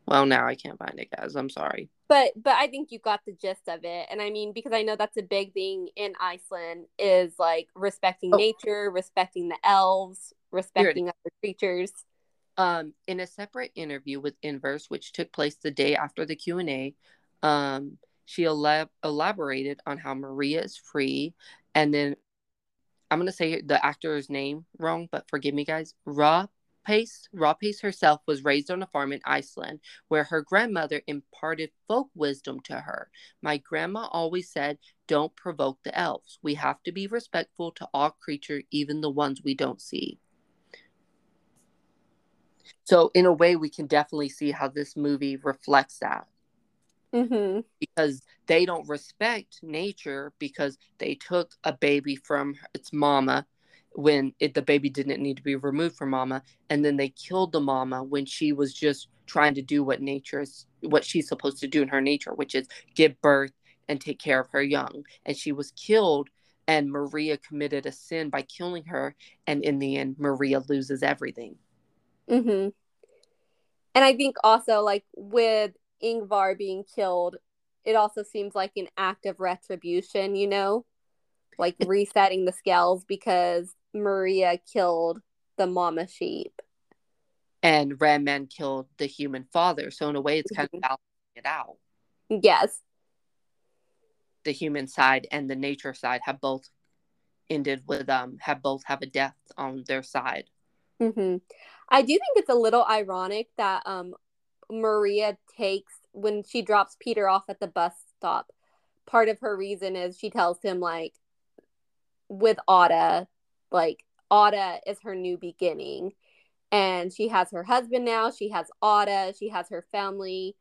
Speaker 1: Well, now I can't find it, guys. I'm sorry.
Speaker 2: But but I think you got the gist of it. And I mean, because I know that's a big thing in Iceland is like respecting oh. nature, respecting the elves, respecting other creatures.
Speaker 1: Um, in a separate interview with Inverse, which took place the day after the Q and A, um, she elab- elaborated on how Maria is free, and then I'm gonna say the actor's name wrong, but forgive me, guys. Raw Pace, Rapace herself was raised on a farm in Iceland where her grandmother imparted folk wisdom to her. My grandma always said, Don't provoke the elves. We have to be respectful to all creatures, even the ones we don't see. So in a way, we can definitely see how this movie reflects that.
Speaker 2: Mm-hmm.
Speaker 1: Because they don't respect nature because they took a baby from its mama when it, the baby didn't need to be removed from mama, and then they killed the mama when she was just trying to do what nature is, what she's supposed to do in her nature, which is give birth and take care of her young. And she was killed, and Maria committed a sin by killing her, and in the end, Maria loses everything.
Speaker 2: Mm-hmm. And I think also like with Ingvar being killed, it also seems like an act of retribution, you know, like resetting the scales because Maria killed the mama sheep.
Speaker 1: And Ram Man killed the human father. So in a way it's kind of balancing it out.
Speaker 2: Yes.
Speaker 1: The human side and the nature side have both ended with um have both have a death on their side.
Speaker 2: Mm-hmm. I do think it's a little ironic that um Maria takes when she drops Peter off at the bus stop. Part of her reason is she tells him like with Ada, like Ada is her new beginning. And she has her husband now, she has Ada, she has her family,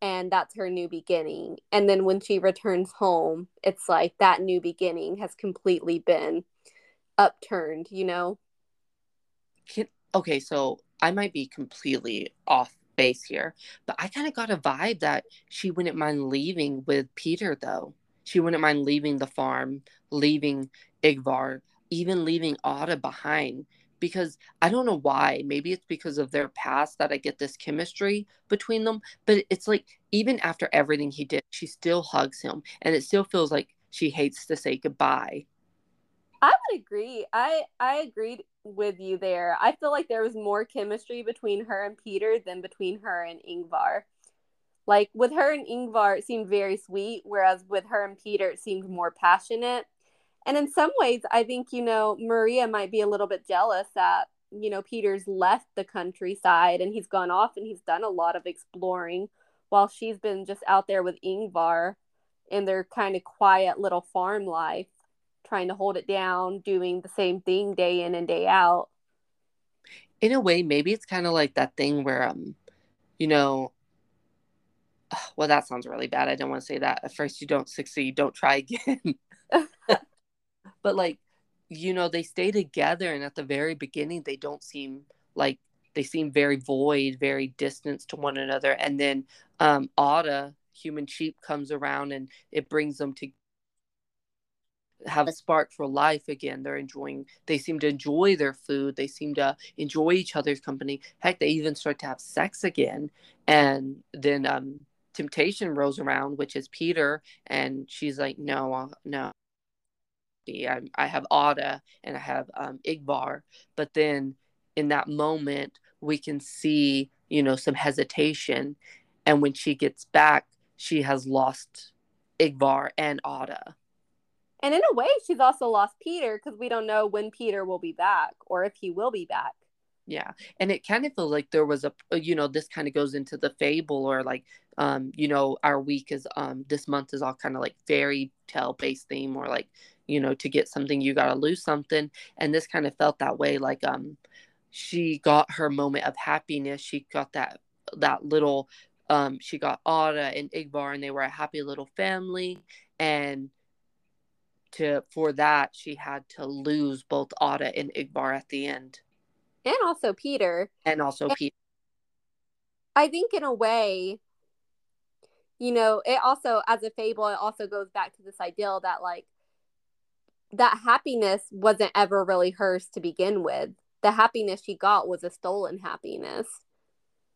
Speaker 2: and that's her new beginning. And then when she returns home, it's like that new beginning has completely been upturned, you know?
Speaker 1: Can, okay, so I might be completely off base here, but I kind of got a vibe that she wouldn't mind leaving with Peter, though. She wouldn't mind leaving the farm, leaving Ingvar, even leaving Ada behind. Because I don't know why. Maybe it's because of their past that I get this chemistry between them. But it's like, even after everything he did, she still hugs him. And it still feels like she hates to say goodbye.
Speaker 2: I would agree. I I agreed with you there. I feel like there was more chemistry between her and Peter than between her and Ingvar. Like with her and Ingvar, it seemed very sweet, whereas with her and Peter, it seemed more passionate. And in some ways, I think, you know, Maria might be a little bit jealous that, you know, Peter's left the countryside and he's gone off and he's done a lot of exploring while she's been just out there with Ingvar in their kind of quiet little farm life trying to hold it down, doing the same thing day in and day out.
Speaker 1: In a way, maybe it's kind of like that thing where, um, you know, well, that sounds really bad. I don't want to say that. At first, you don't succeed, don't try again. but like, you know, they stay together, and at the very beginning, they don't seem like they seem very void, very distant to one another. And then, um, Ada, human sheep, comes around, and it brings them to have a spark for life again. They're enjoying, they seem to enjoy their food. They seem to enjoy each other's company. Heck, they even start to have sex again. And then um, temptation rolls around, which is Peter. And she's like, no, uh, I, I have Ada and I have um, Ingvar. But then in that moment, we can see, you know, some hesitation. And when she gets back, she has lost Ingvar and Ada.
Speaker 2: And in a way, she's also lost Peter because we don't know when Peter will be back or if he will be back.
Speaker 1: Yeah. And it kind of feels like there was a, you know, this kind of goes into the fable or like, um, you know, our week is, um, this month is all kind of like fairy tale based theme or like, you know, to get something, you got to lose something. And this kind of felt that way. Like, um, she got her moment of happiness. She got that, that little, um, she got Ada and Ingvar and they were a happy little family. And, to for that she had to lose both Ada and Ingvar at the end.
Speaker 2: And also Peter.
Speaker 1: And also and Peter.
Speaker 2: I think in a way, you know, it also as a fable, it also goes back to this ideal that like that happiness wasn't ever really hers to begin with. The happiness she got was a stolen happiness.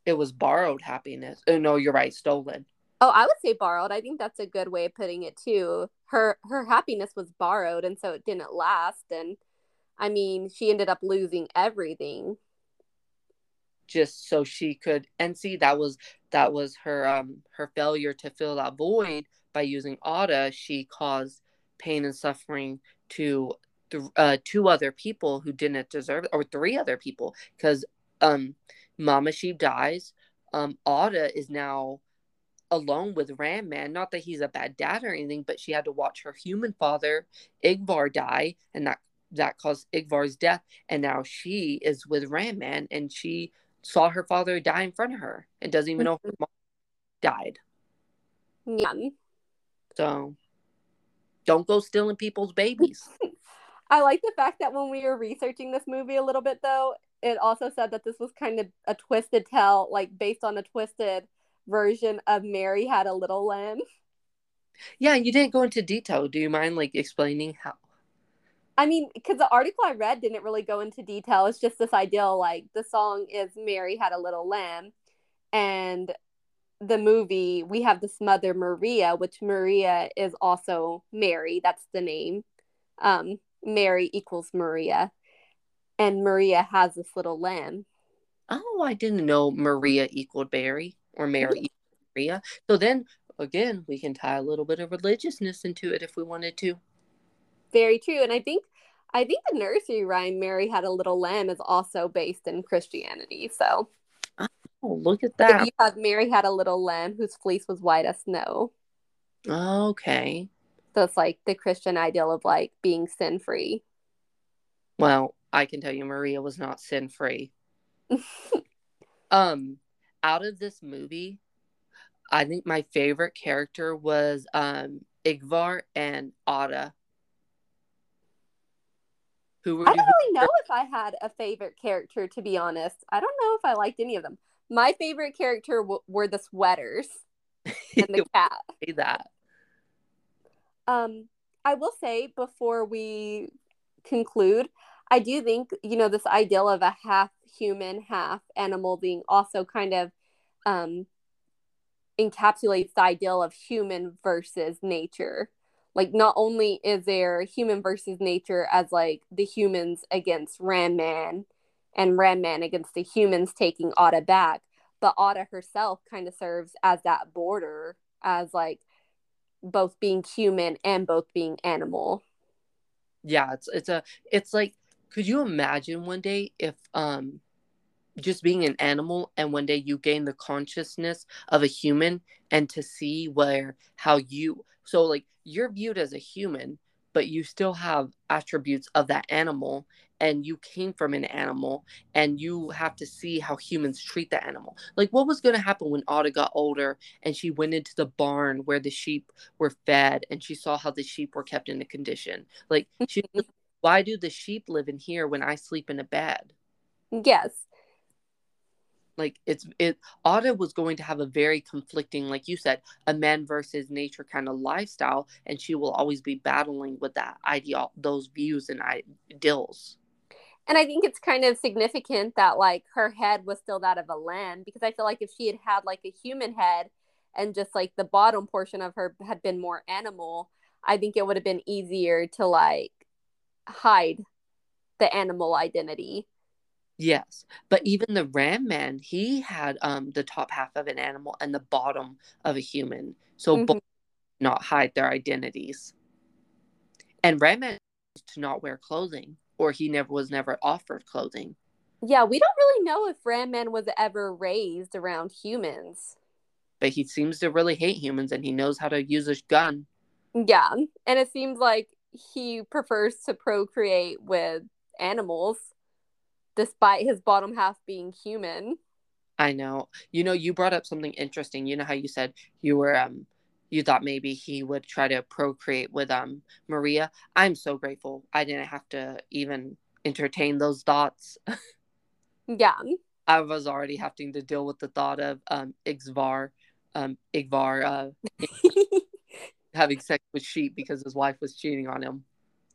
Speaker 1: It was borrowed happiness. Oh no, you're right, stolen.
Speaker 2: Oh, I would say borrowed. I think that's a good way of putting it too. Her her happiness was borrowed and so it didn't last and I mean, she ended up losing everything
Speaker 1: just so she could and see that was that was her um her failure to fill that void by using Ada, she caused pain and suffering to th- uh, two other people who didn't deserve it, or three other people because um Mama Sheep dies. Um Ada is now alone with Ram Man. Not that he's a bad dad or anything, but she had to watch her human father, Ingvar, die, and that that caused Ingvar's death. And now she is with Ram Man, and she saw her father die in front of her and doesn't even know her mom died.
Speaker 2: Yeah.
Speaker 1: So don't go stealing people's babies.
Speaker 2: I like the fact that when we were researching this movie a little bit, though, it also said that this was kind of a twisted tale, like based on a twisted version of Mary Had a Little Lamb.
Speaker 1: Yeah, you didn't go into detail. Do you mind like explaining how?
Speaker 2: I mean, because the article I read didn't really go into detail. It's just this ideal like the song is Mary Had a Little Lamb. And the movie, we have this mother, Maria, which Maria is also Mary. That's the name. Um, Mary equals Maria. and Maria has this little lamb.
Speaker 1: Oh, I didn't know Maria equaled Mary or Mary equaled Maria. So then again, we can tie a little bit of religiousness into it if we wanted to.
Speaker 2: Very true. And I think I think the nursery rhyme Mary had a little lamb is also based in Christianity. So
Speaker 1: look at that.
Speaker 2: you have Mary had a little lamb whose fleece was white as snow.
Speaker 1: Okay.
Speaker 2: So it's like the Christian ideal of like being sin free.
Speaker 1: Well, I can tell you Maria was not sin free. um, out of this movie, I think my favorite character was um Ingvar and Ada. Who were
Speaker 2: I don't really know if I had a favorite character, to be honest. I don't know if I liked any of them. My favorite character w- were the sweaters and the cat.
Speaker 1: say that?
Speaker 2: Um, I will say before we conclude, I do think you know this ideal of a half human, half animal being also kind of um, encapsulates the ideal of human versus nature. Like, not only is there human versus nature as like the humans against Ram Man and Ram Man against the humans taking Ada back, but Ada herself kind of serves as that border as like both being human and both being animal.
Speaker 1: Yeah, it's it's a it's like could you imagine one day if um just being an animal and one day you gain the consciousness of a human and to see where how you so like you're viewed as a human but you still have attributes of that animal and you came from an animal and you have to see how humans treat the animal. Like what was going to happen when Ada got older and she went into the barn where the sheep were fed and she saw how the sheep were kept in a condition? Like she why do the sheep live in here when I sleep in a bed?
Speaker 2: Yes.
Speaker 1: like it's it Ada was going to have a very conflicting like you said a man versus nature kind of lifestyle and she will always be battling with that ideal those views and ideals
Speaker 2: And I think it's kind of significant that like her head was still that of a lamb because I feel like if she had had like a human head and just like the bottom portion of her had been more animal, I think it would have been easier to like hide the animal identity.
Speaker 1: yes but even the ram man he had um the top half of an animal and the bottom of a human so
Speaker 2: Mhm.
Speaker 1: both not hide their identities and ram man to not wear clothing or he never was never offered clothing
Speaker 2: Yeah, we don't really know if Ram Man was ever raised around humans.
Speaker 1: but he seems to really hate humans and he knows how to use a gun
Speaker 2: Yeah, and it seems like he prefers to procreate with animals despite his bottom half being human.
Speaker 1: I know. You know, you brought up something interesting. You know how you said you were um you thought maybe he would try to procreate with um Maria. I'm so grateful. I didn't have to even entertain those thoughts.
Speaker 2: Yeah.
Speaker 1: I was already having to deal with the thought of um Ingvar um Ingvar uh having sex with sheep because his wife was cheating on him.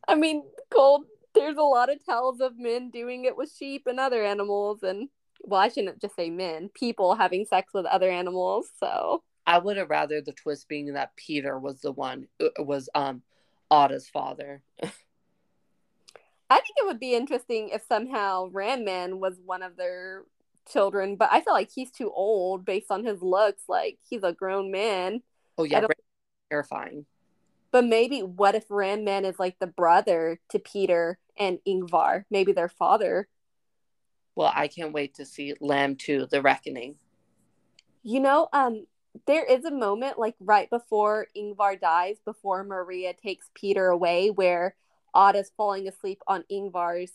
Speaker 2: I mean, cold there's a lot of tales of men doing it with sheep and other animals, and well, I shouldn't just say men, people having sex with other animals. So,
Speaker 1: I would have rather the twist being that Peter was the one uh, was um Ada's father.
Speaker 2: I think it would be interesting if somehow Ram Man was one of their children, but I feel like he's too old based on his looks. Like he's a grown man.
Speaker 1: Oh yeah, terrifying.
Speaker 2: But maybe what if Ram Man is like the brother to Peter and Ingvar? Maybe their father.
Speaker 1: Well, I can't wait to see Lamb 2, The Reckoning.
Speaker 2: You know, um, there is a moment like right before Ingvar dies, before Maria takes Peter away, where Ada's falling asleep on Ingvar's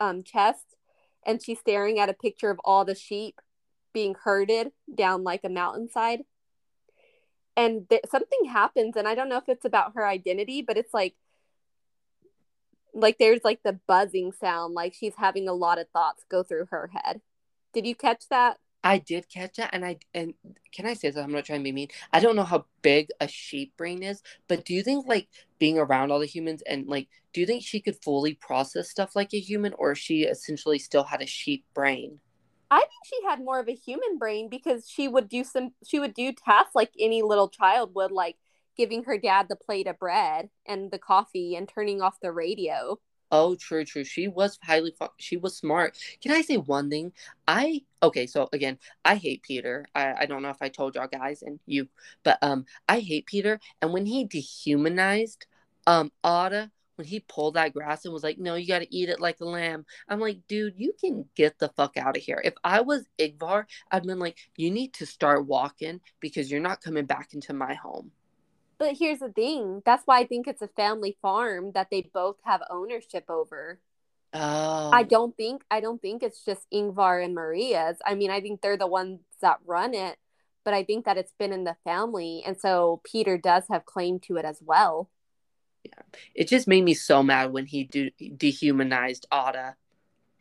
Speaker 2: um, chest, and she's staring at a picture of all the sheep being herded down like a mountainside. And th- something happens, and I don't know if it's about her identity, but it's like, like there's like the buzzing sound, like she's having a lot of thoughts go through her head. Did you catch that?
Speaker 1: I did catch that, and I and can I say that I'm not trying to be mean. I don't know how big a sheep brain is, but do you think like being around all the humans and like, do you think she could fully process stuff like a human, or she essentially still had a sheep brain?
Speaker 2: I think she had more of a human brain because she would do some she would do tasks like any little child would like giving her dad the plate of bread and the coffee and turning off the radio.
Speaker 1: Oh, true, true. She was highly, she was smart. Can I say one thing? I okay. So again, I hate Peter. I, I don't know if I told y'all guys and you, but um, I hate Peter. And when he dehumanized um Ada, when he pulled that grass and was like, "No, you got to eat it like a lamb," I'm like, dude, you can get the fuck out of here. If I was Ingvar, I'd been like, you need to start walking because you're not coming back into my home.
Speaker 2: But here's the thing. That's why I think it's a family farm that they both have ownership over.
Speaker 1: Oh.
Speaker 2: I don't think I don't think it's just Ingvar and Maria's. I mean, I think they're the ones that run it, but I think that it's been in the family and so Peter does have claim to it as well.
Speaker 1: Yeah. It just made me so mad when he de- dehumanized Ada.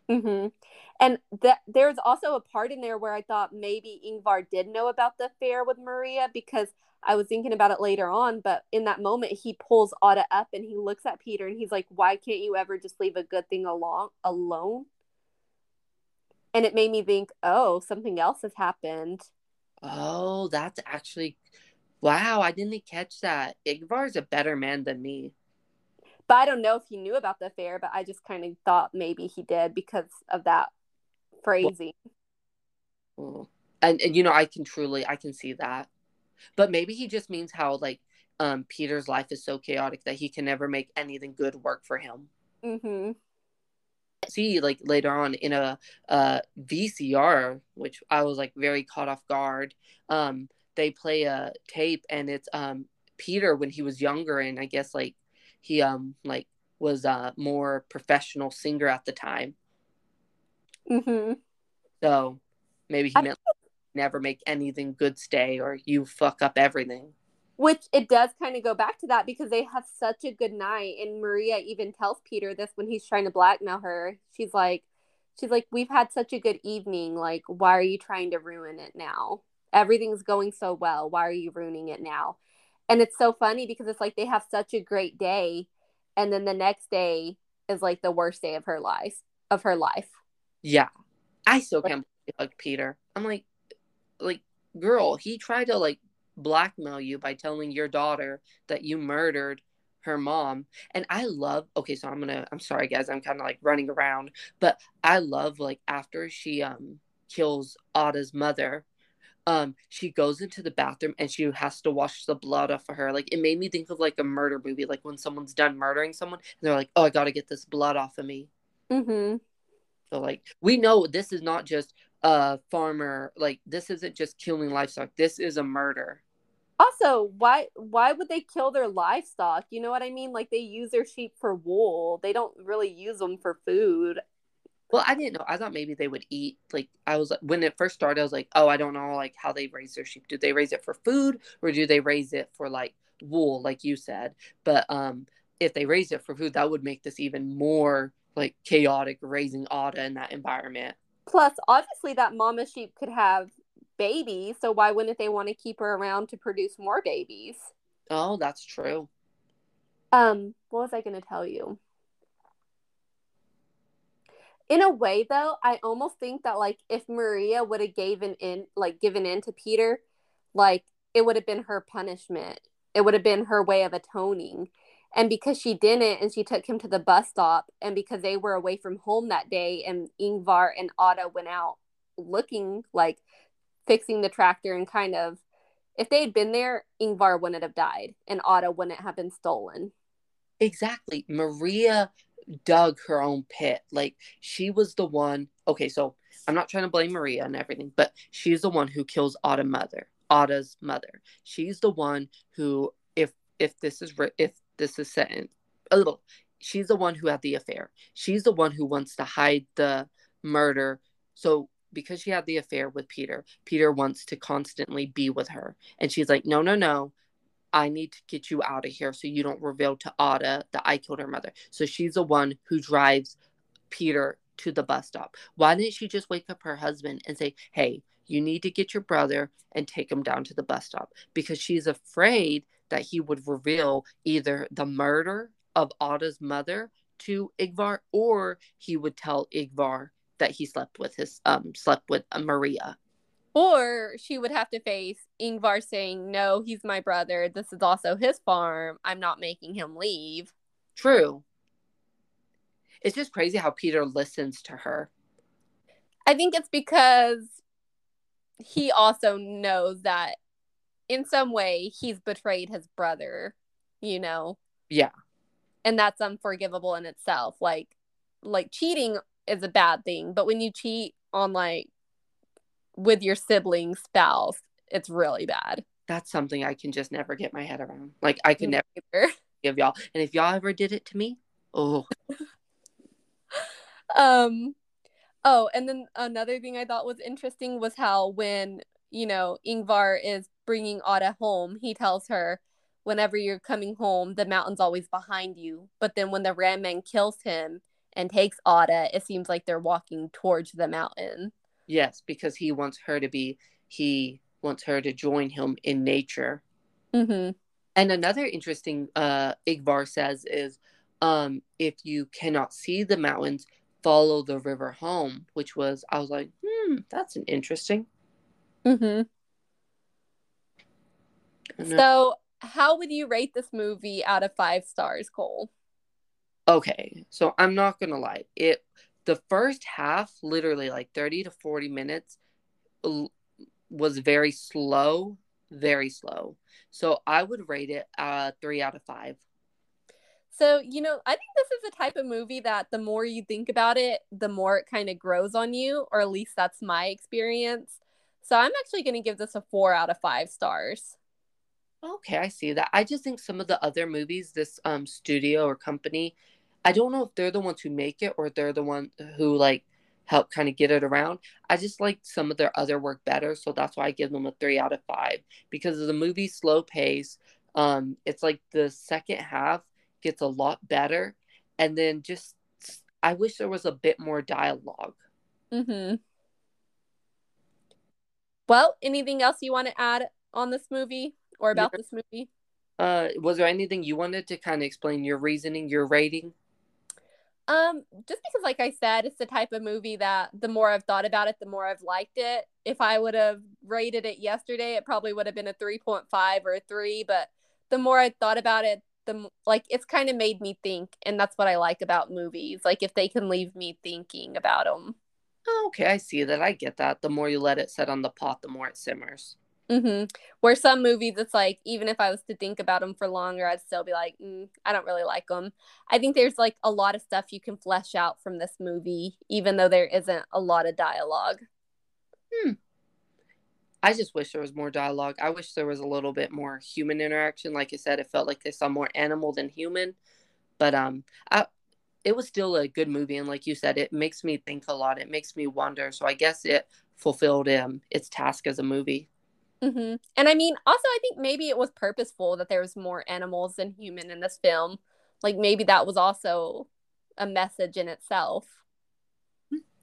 Speaker 2: Mhm. And that there's also a part in there where I thought maybe Ingvar did know about the affair with Maria because I was thinking about it later on, but in that moment, he pulls Ada up and he looks at Peter and he's like, "Why can't you ever just leave a good thing along alone?" And it made me think, "Oh, something else has happened."
Speaker 1: Oh, that's actually wow! I didn't catch that. Ingvar's a better man than me.
Speaker 2: But I don't know if he knew about the affair, but I just kind of thought maybe he did because of that phrasing.
Speaker 1: Well, and, and you know, I can truly, I can see that. But maybe he just means how like um Peter's life is so chaotic that he can never make anything good work for him.
Speaker 2: Mm-hmm.
Speaker 1: See, like later on in a uh VCR, which I was like very caught off guard. Um, they play a tape and it's um Peter when he was younger and I guess like he um like was a more professional singer at the time.
Speaker 2: Mm-hmm.
Speaker 1: So maybe he I meant never make anything good stay or you fuck up everything.
Speaker 2: Which it does kind of go back to that because they have such a good night. And Maria even tells Peter this when he's trying to blackmail her. She's like, she's like, We've had such a good evening. Like, why are you trying to ruin it now? Everything's going so well. Why are you ruining it now? And it's so funny because it's like they have such a great day. And then the next day is like the worst day of her life of her life.
Speaker 1: Yeah. I still can't like Peter. I'm like, like girl he tried to like blackmail you by telling your daughter that you murdered her mom. And i love okay so i'm gonna i'm sorry guys i'm kind of like running around but i love like after she um kills Ada's mother um she goes into the bathroom and she has to wash the blood off of her. Like it made me think of like a murder movie like when someone's done murdering someone and they're like oh i gotta get this blood off of me.
Speaker 2: Mm-hmm.
Speaker 1: so like we know this is not just a farmer like this isn't just killing livestock this is a murder.
Speaker 2: Also why why would they kill their livestock? You know what i mean? Like they use their sheep for wool. They don't really use them for food.
Speaker 1: Well i didn't know. I thought maybe they would eat like i was when it first started i was like oh i don't know like how they raise their sheep. Do they raise it for food or do they raise it for like wool like you said? But um if they raise it for food that would make this even more like chaotic raising Ada in that environment
Speaker 2: Plus, obviously, that mama sheep could have babies, so why wouldn't they want to keep her around to produce more babies?
Speaker 1: Oh, that's true.
Speaker 2: Um, what was I going to tell you? In a way, though, I almost think that like if Maria would have given in, like given in to Peter, like it would have been her punishment. It would have been her way of atoning. And because she didn't, and she took him to the bus stop, and because they were away from home that day, and Ingvar and Ada went out looking like fixing the tractor and kind of, if they had been there, Ingvar wouldn't have died, and Ada wouldn't have been stolen.
Speaker 1: Exactly. Maria dug her own pit. Like she was the one. Okay, so I'm not trying to blame Maria and everything, but she's the one who kills Ada mother. Ada's mother. She's the one who, if if this is if this is set in a little she's the one who had the affair. She's the one who wants to hide the murder. So because she had the affair with peter peter wants to constantly be with her. And she's like no no no. I need to get you out of here so you don't reveal to ada that i killed her mother. So she's the one who drives peter to the bus stop. Why didn't she just wake up her husband and say hey you need to get your brother and take him down to the bus stop because she's afraid that he would reveal either the murder of Ada's mother to Ingvar or he would tell Ingvar that he slept with his um slept with Maria.
Speaker 2: Or she would have to face Ingvar saying, "No, he's my brother. This is also his farm. I'm not making him leave."
Speaker 1: True. it's just crazy how Peter listens to her.
Speaker 2: I think it's because he also knows that in some way he's betrayed his brother, you know.
Speaker 1: Yeah.
Speaker 2: And that's unforgivable in itself. Like like cheating is a bad thing, but when you cheat on like with your sibling spouse, it's really bad.
Speaker 1: That's something I can just never get my head around. Like I could never give y'all. And if y'all ever did it to me, oh.
Speaker 2: um oh, and then another thing I thought was interesting was how when, you know, Ingvar is bringing Ada home, he tells her whenever you're coming home, the mountain's always behind you. But then when the ram man kills him and takes Ada, it seems like they're walking towards the mountain.
Speaker 1: Yes, because he wants her to be, he wants her to join him in nature.
Speaker 2: Mm-hmm.
Speaker 1: And another interesting uh Ingvar says is um if you cannot see the mountains, follow the river home, which was I was like, hmm, that's an interesting.
Speaker 2: Mm-hmm. So how would you rate this movie out of five stars, Cole?
Speaker 1: Okay, so I'm not gonna lie. It the first half, literally like 30 to 40 minutes, was very slow, very slow. So I would rate it uh three out of five.
Speaker 2: So, you know, I think this is the type of movie that the more you think about it, the more it kind of grows on you, or at least that's my experience. So I'm actually going to give this a four out of five stars.
Speaker 1: Okay, I see that. I just think some of the other movies, this um studio or company, I don't know if they're the ones who make it or they're the one who like help kind of get it around. I just like some of their other work better, so that's why I give them a three out of five because of the movie's slow pace. Um, it's like the second half gets a lot better, and then just I wish there was a bit more dialogue.
Speaker 2: Hmm. Well, anything else you want to add on this movie? Or about yeah. this movie?
Speaker 1: Uh, was there anything you wanted to kind of explain your reasoning, your rating?
Speaker 2: Um, just because, like I said, it's the type of movie that the more I've thought about it, the more I've liked it. If I would have rated it yesterday, it probably would have been a 3.5 or a 3. But the more I thought about it, the like it's kind of made me think. And that's what I like about movies. Like if they can leave me thinking about them.
Speaker 1: Oh, okay, I see that. I get that. The more you let it set on the pot, the more it simmers.
Speaker 2: Mm-hmm. Where some movies, it's like even if I was to think about them for longer, I'd still be like, mm, I don't really like them. I think there's like a lot of stuff you can flesh out from this movie, even though there isn't a lot of dialogue.
Speaker 1: Hmm. I just wish there was more dialogue. I wish there was a little bit more human interaction. Like I said, it felt like they saw more animal than human. But um, I, it was still a good movie, and like you said, it makes me think a lot. It makes me wonder. So I guess it fulfilled um its task as a movie.
Speaker 2: Mm-hmm. And I mean, also, I think maybe it was purposeful that there was more animals than human in this film. Like maybe that was also a message in itself.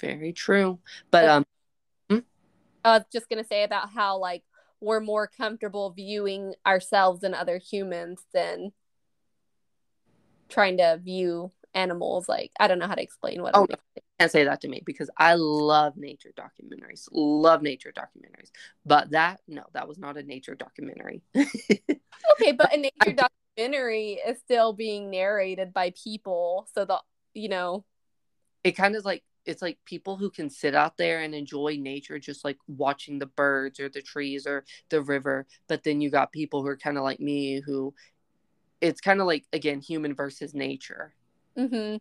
Speaker 1: Very true. But um,
Speaker 2: hmm? I was just gonna say about how like we're more comfortable viewing ourselves and other humans than trying to view animals. Like I don't know how to explain what.
Speaker 1: Oh, no. can't say that to me because I love nature documentaries. Love nature documentaries, but that no, that was not a nature documentary.
Speaker 2: okay, but a nature documentary is still being narrated by people, so the you know,
Speaker 1: it kind of like it's like people who can sit out there and enjoy nature just like watching the birds or the trees or the river but then you got people who are kind of like me who it's kind of like again human versus nature
Speaker 2: Mm-hmm.